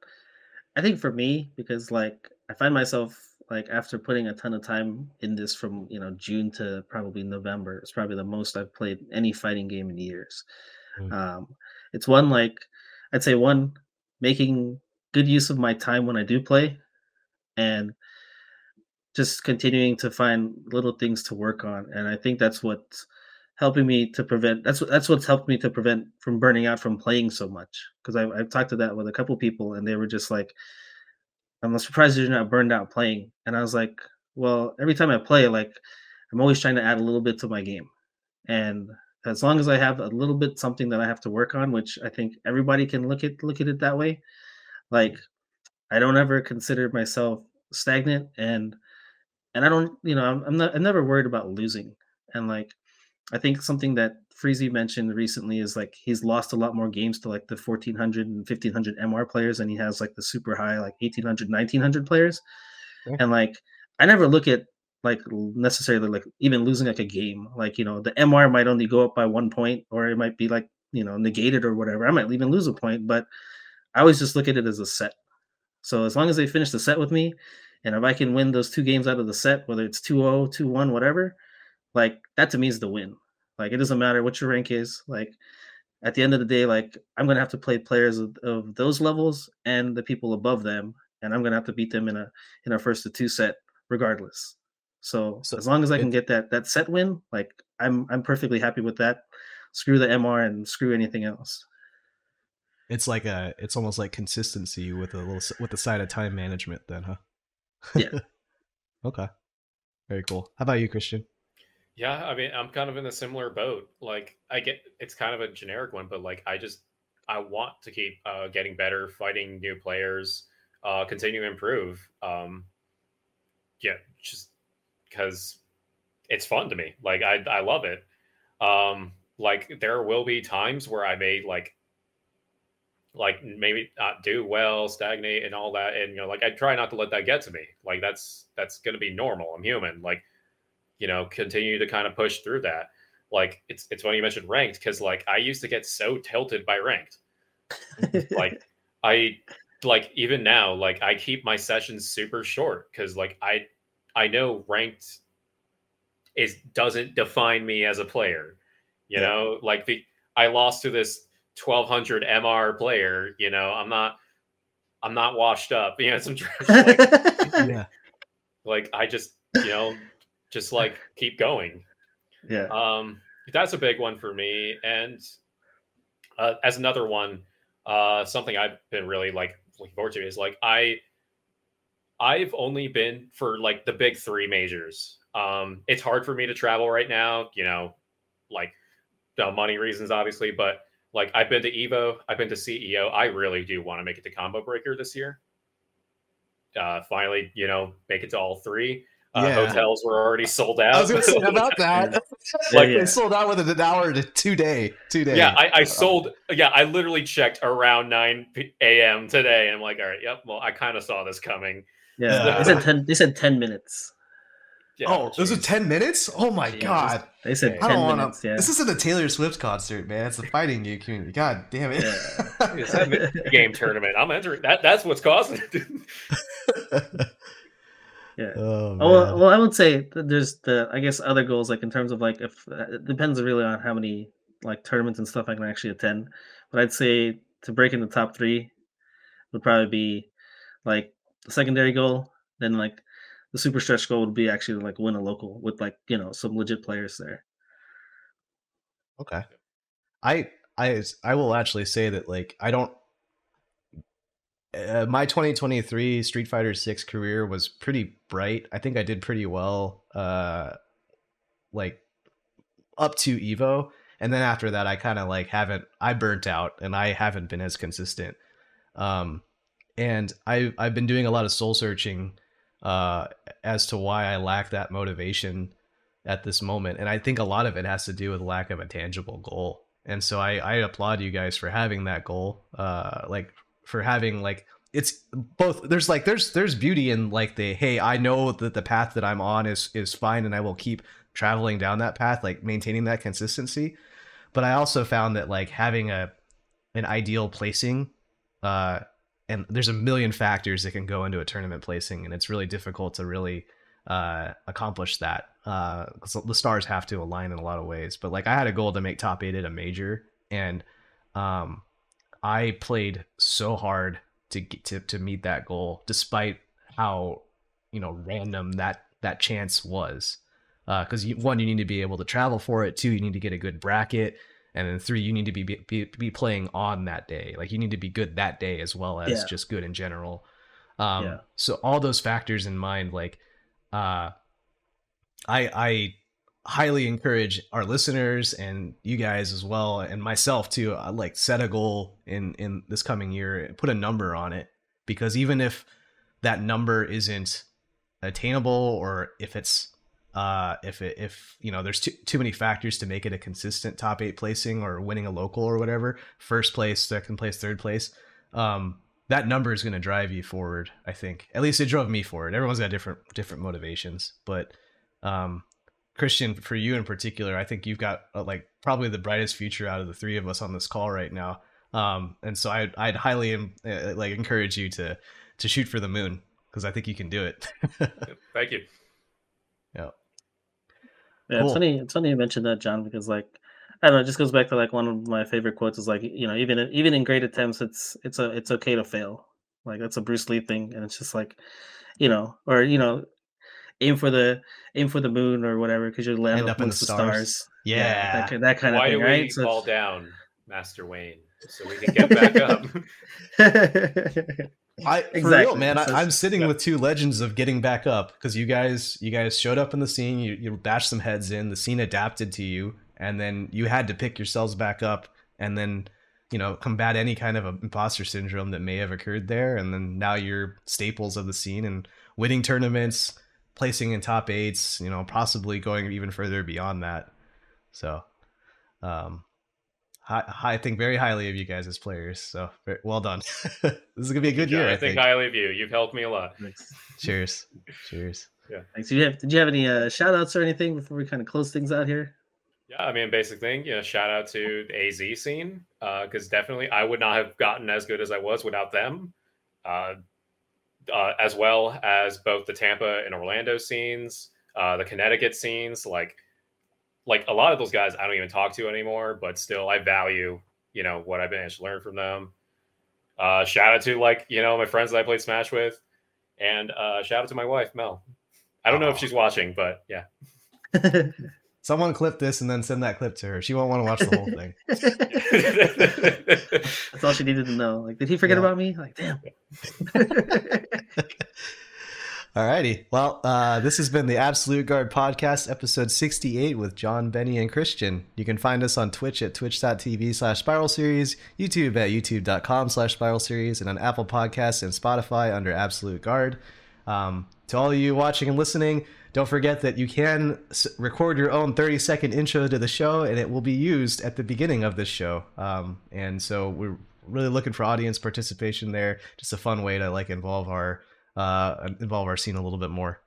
I think for me, because like I find myself like after putting a ton of time in this from you know June to probably November, it's probably the most I've played any fighting game in years. Mm. Um, it's one like I'd say one making good use of my time when I do play, and just continuing to find little things to work on. And I think that's what's helping me to prevent. That's that's what's helped me to prevent from burning out from playing so much. Because I've, I've talked to that with a couple people, and they were just like I'm surprised you're not burned out playing. And I was like, well, every time I play, like I'm always trying to add a little bit to my game. And as long as I have a little bit something that I have to work on, which I think everybody can look at look at it that way, like I don't ever consider myself stagnant and and I don't, you know, I'm, I'm not I'm never worried about losing. And like I think something that Freezy mentioned recently is like he's lost a lot more games to like the 1400 and 1500 MR players and he has like the super high like 1800 1900 players. Yeah. And like I never look at like necessarily like even losing like a game. Like, you know, the MR might only go up by one point or it might be like, you know, negated or whatever. I might even lose a point, but I always just look at it as a set. So as long as they finish the set with me and if I can win those two games out of the set, whether it's 2-0, 2-1, whatever, like that to me is the win. Like it doesn't matter what your rank is. Like at the end of the day, like I'm gonna have to play players of, of those levels and the people above them, and I'm gonna have to beat them in a in a first to two set regardless. So, so as long as I can get that that set win, like I'm I'm perfectly happy with that. Screw the MR and screw anything else. It's like a it's almost like consistency with a little with the side of time management then, huh? Yeah. okay. Very cool. How about you, Christian? Yeah, I mean, I'm kind of in a similar boat. Like, I get it's kind of a generic one, but like, I just I want to keep uh, getting better, fighting new players, uh, continue to improve. Um, yeah, just because it's fun to me. Like, I I love it. Um, like, there will be times where I may like like maybe not do well, stagnate, and all that, and you know, like I try not to let that get to me. Like, that's that's gonna be normal. I'm human. Like you know, continue to kind of push through that. Like it's it's funny you mentioned ranked because like I used to get so tilted by ranked. like I like even now, like I keep my sessions super short because like I I know ranked is doesn't define me as a player. You yeah. know, like the I lost to this 1200 MR player, you know, I'm not I'm not washed up. You know, some like, yeah. Like I just, you know, just like keep going. Yeah. Um, that's a big one for me. And uh, as another one, uh, something I've been really like looking forward to is like I, I've only been for like the big three majors. Um, it's hard for me to travel right now, you know, like the money reasons, obviously, but like I've been to Evo, I've been to CEO. I really do want to make it to Combo Breaker this year. Uh, finally, you know, make it to all three. Uh, yeah. Hotels were already sold out. I was going to say about that. like yeah. they sold out within an hour to two day, two day. Yeah, I, I sold. Yeah, I literally checked around nine a.m. today, and I'm like, all right, yep. Well, I kind of saw this coming. Yeah, they said ten. They said ten minutes. Yeah, oh, geez. those are ten minutes. Oh my yeah, god! They said I don't minutes. Wanna, yeah. This isn't a Taylor Swift concert, man. It's the fighting game community. God damn it! Yeah. it's a game tournament. I'm entering. That that's what's causing it. Yeah. Oh, well, well, I would say there's the I guess other goals like in terms of like if uh, it depends really on how many like tournaments and stuff I can actually attend. But I'd say to break in the top three would probably be like the secondary goal, then like the super stretch goal would be actually like win a local with like you know some legit players there. Okay. I I I will actually say that like I don't uh, my 2023 Street Fighter 6 career was pretty bright. I think I did pretty well uh like up to Evo and then after that I kind of like haven't I burnt out and I haven't been as consistent. Um and I I've been doing a lot of soul searching uh as to why I lack that motivation at this moment and I think a lot of it has to do with lack of a tangible goal and so I, I applaud you guys for having that goal uh like for having like it's both there's like there's there's beauty in like the hey i know that the path that i'm on is is fine and i will keep traveling down that path like maintaining that consistency. But i also found that like having a an ideal placing uh and there's a million factors that can go into a tournament placing and it's really difficult to really uh accomplish that uh because the stars have to align in a lot of ways. But like i had a goal to make top eight at a major and um i played so hard to get to, to meet that goal despite how you know random that that chance was. Because uh, one you need to be able to travel for it. Two you need to get a good bracket. And then three you need to be be, be playing on that day. Like you need to be good that day as well as Yeah. just good in general. Um Yeah. so all those factors in mind like uh i i highly encourage our listeners and you guys as well and myself too uh, like set a goal in in this coming year put a number on it because even if that number isn't attainable or if it's uh if it if you know there's too, too many factors to make it a consistent top eight placing or winning a local or whatever first place second place third place um that number is going to drive you forward i think. At least it drove me forward. Everyone's got different different motivations but um christian for you in particular i think you've got uh, like probably the brightest future out of the three of us on this call right now um and so i'd, I'd highly um, uh, like encourage you to to shoot for the moon because i think you can do it Thank you. yeah Yeah, Cool. it's funny. It's funny you mentioned that, Jon, because like I don't know, it just goes back to like one of my favorite quotes is like you know even even in great attempts, it's it's a it's okay to fail. Like that's a Bruce Lee thing, and it's just like you know, or you know, aim for the aim for the moon or whatever because you land End up up in the the stars. stars. yeah, that, that kind of Why thing, do we right? So fall down, Master Wayne, so we can get back up? I for real, Exactly. man. I, I'm sitting yeah. with two legends of getting back up because you guys, you guys showed up in the scene. You you bashed some heads in. The scene adapted to you, and then you had to pick yourselves back up, and then you know combat any kind of imposter syndrome that may have occurred there. And then now you're staples of the scene and winning tournaments, placing in top eights. You know, possibly going even further beyond that. So, um, hi, I think very highly of you guys as players. So, very, well done. this is gonna be a good Jon, year. I, I think think. highly of you. You've helped me a lot. Cheers. Cheers. Yeah. Thanks. Did you have Did you have any uh, shout outs or anything before we kind of close things out here? Yeah, I mean, basic thing. You know, shout out to the AZ scene because definitely I would not have gotten as good as I was without them, uh, uh, as well as both the Tampa and Orlando scenes, uh, the Connecticut scenes. Like, like a lot of those guys, I don't even talk to anymore, but still, I value you know what I've been able to learn from them. Uh, shout out to like you know my friends that I played Smash with, and uh, shout out to my wife Mel. I don't know if she's watching, but yeah. Someone clip this and then send that clip to her. She won't want to watch the whole thing. That's all she needed to know. Like, did he forget Yeah. about me? Like, damn. all righty. Well, uh, this has been the Absolute Guard Podcast, episode 68 with Jon, Benny, and Christian. You can find us on Twitch at twitch.tv slash spiral series, YouTube at youtube.com slash spiral series, and on Apple Podcasts and Spotify under Absolute Guard. Um, to all of you watching and listening, don't forget that you can record your own 30 second intro to the show, and it will be used at the beginning of this show. Um, and so we're really looking for audience participation there. Just a fun way to like involve our uh, involve our scene a little bit more.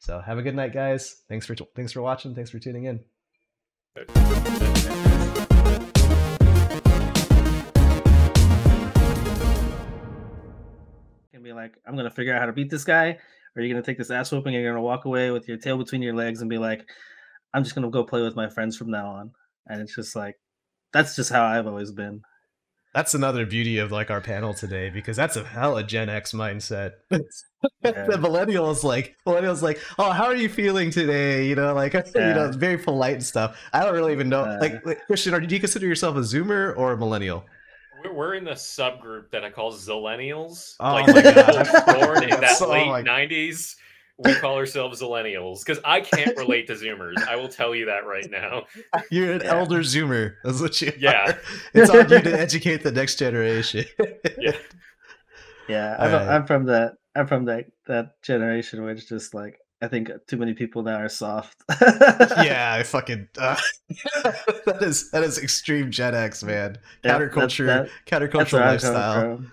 So have a good night, guys. Thanks for thanks for watching. Thanks for tuning in. be like, I'm gonna figure out how to beat this guy, or you're gonna take this ass whooping and you're gonna walk away with your tail between your legs and be like, I'm just gonna go play with my friends from now on. And it's just like that's just how I've always been. That's another beauty of like our panel today because that's a hella Gen X mindset. Yeah. the millennials like millennials like, oh, how are you feeling today? You know, like you know, very polite and stuff. I don't really even know. Uh, like, like, Christian, are, do you consider yourself a Zoomer or a millennial? We're- We're in the subgroup that I call Zillennials. Oh like my God. born in that That's- late my- '90s. We call ourselves Zillennials because I can't relate to Zoomers. I will tell you that right now. You're an Yeah. elder Zoomer. That's what you. Yeah. are. it's on you to educate the next generation. Yeah. Yeah, I'm, Alright. Uh, I'm from that. I'm from that that generation where it's just like I think too many people now are soft. yeah, I fucking. Uh, that is that is extreme Gen X, man. Yeah, Counterculture, that- countercultural That's where lifestyle.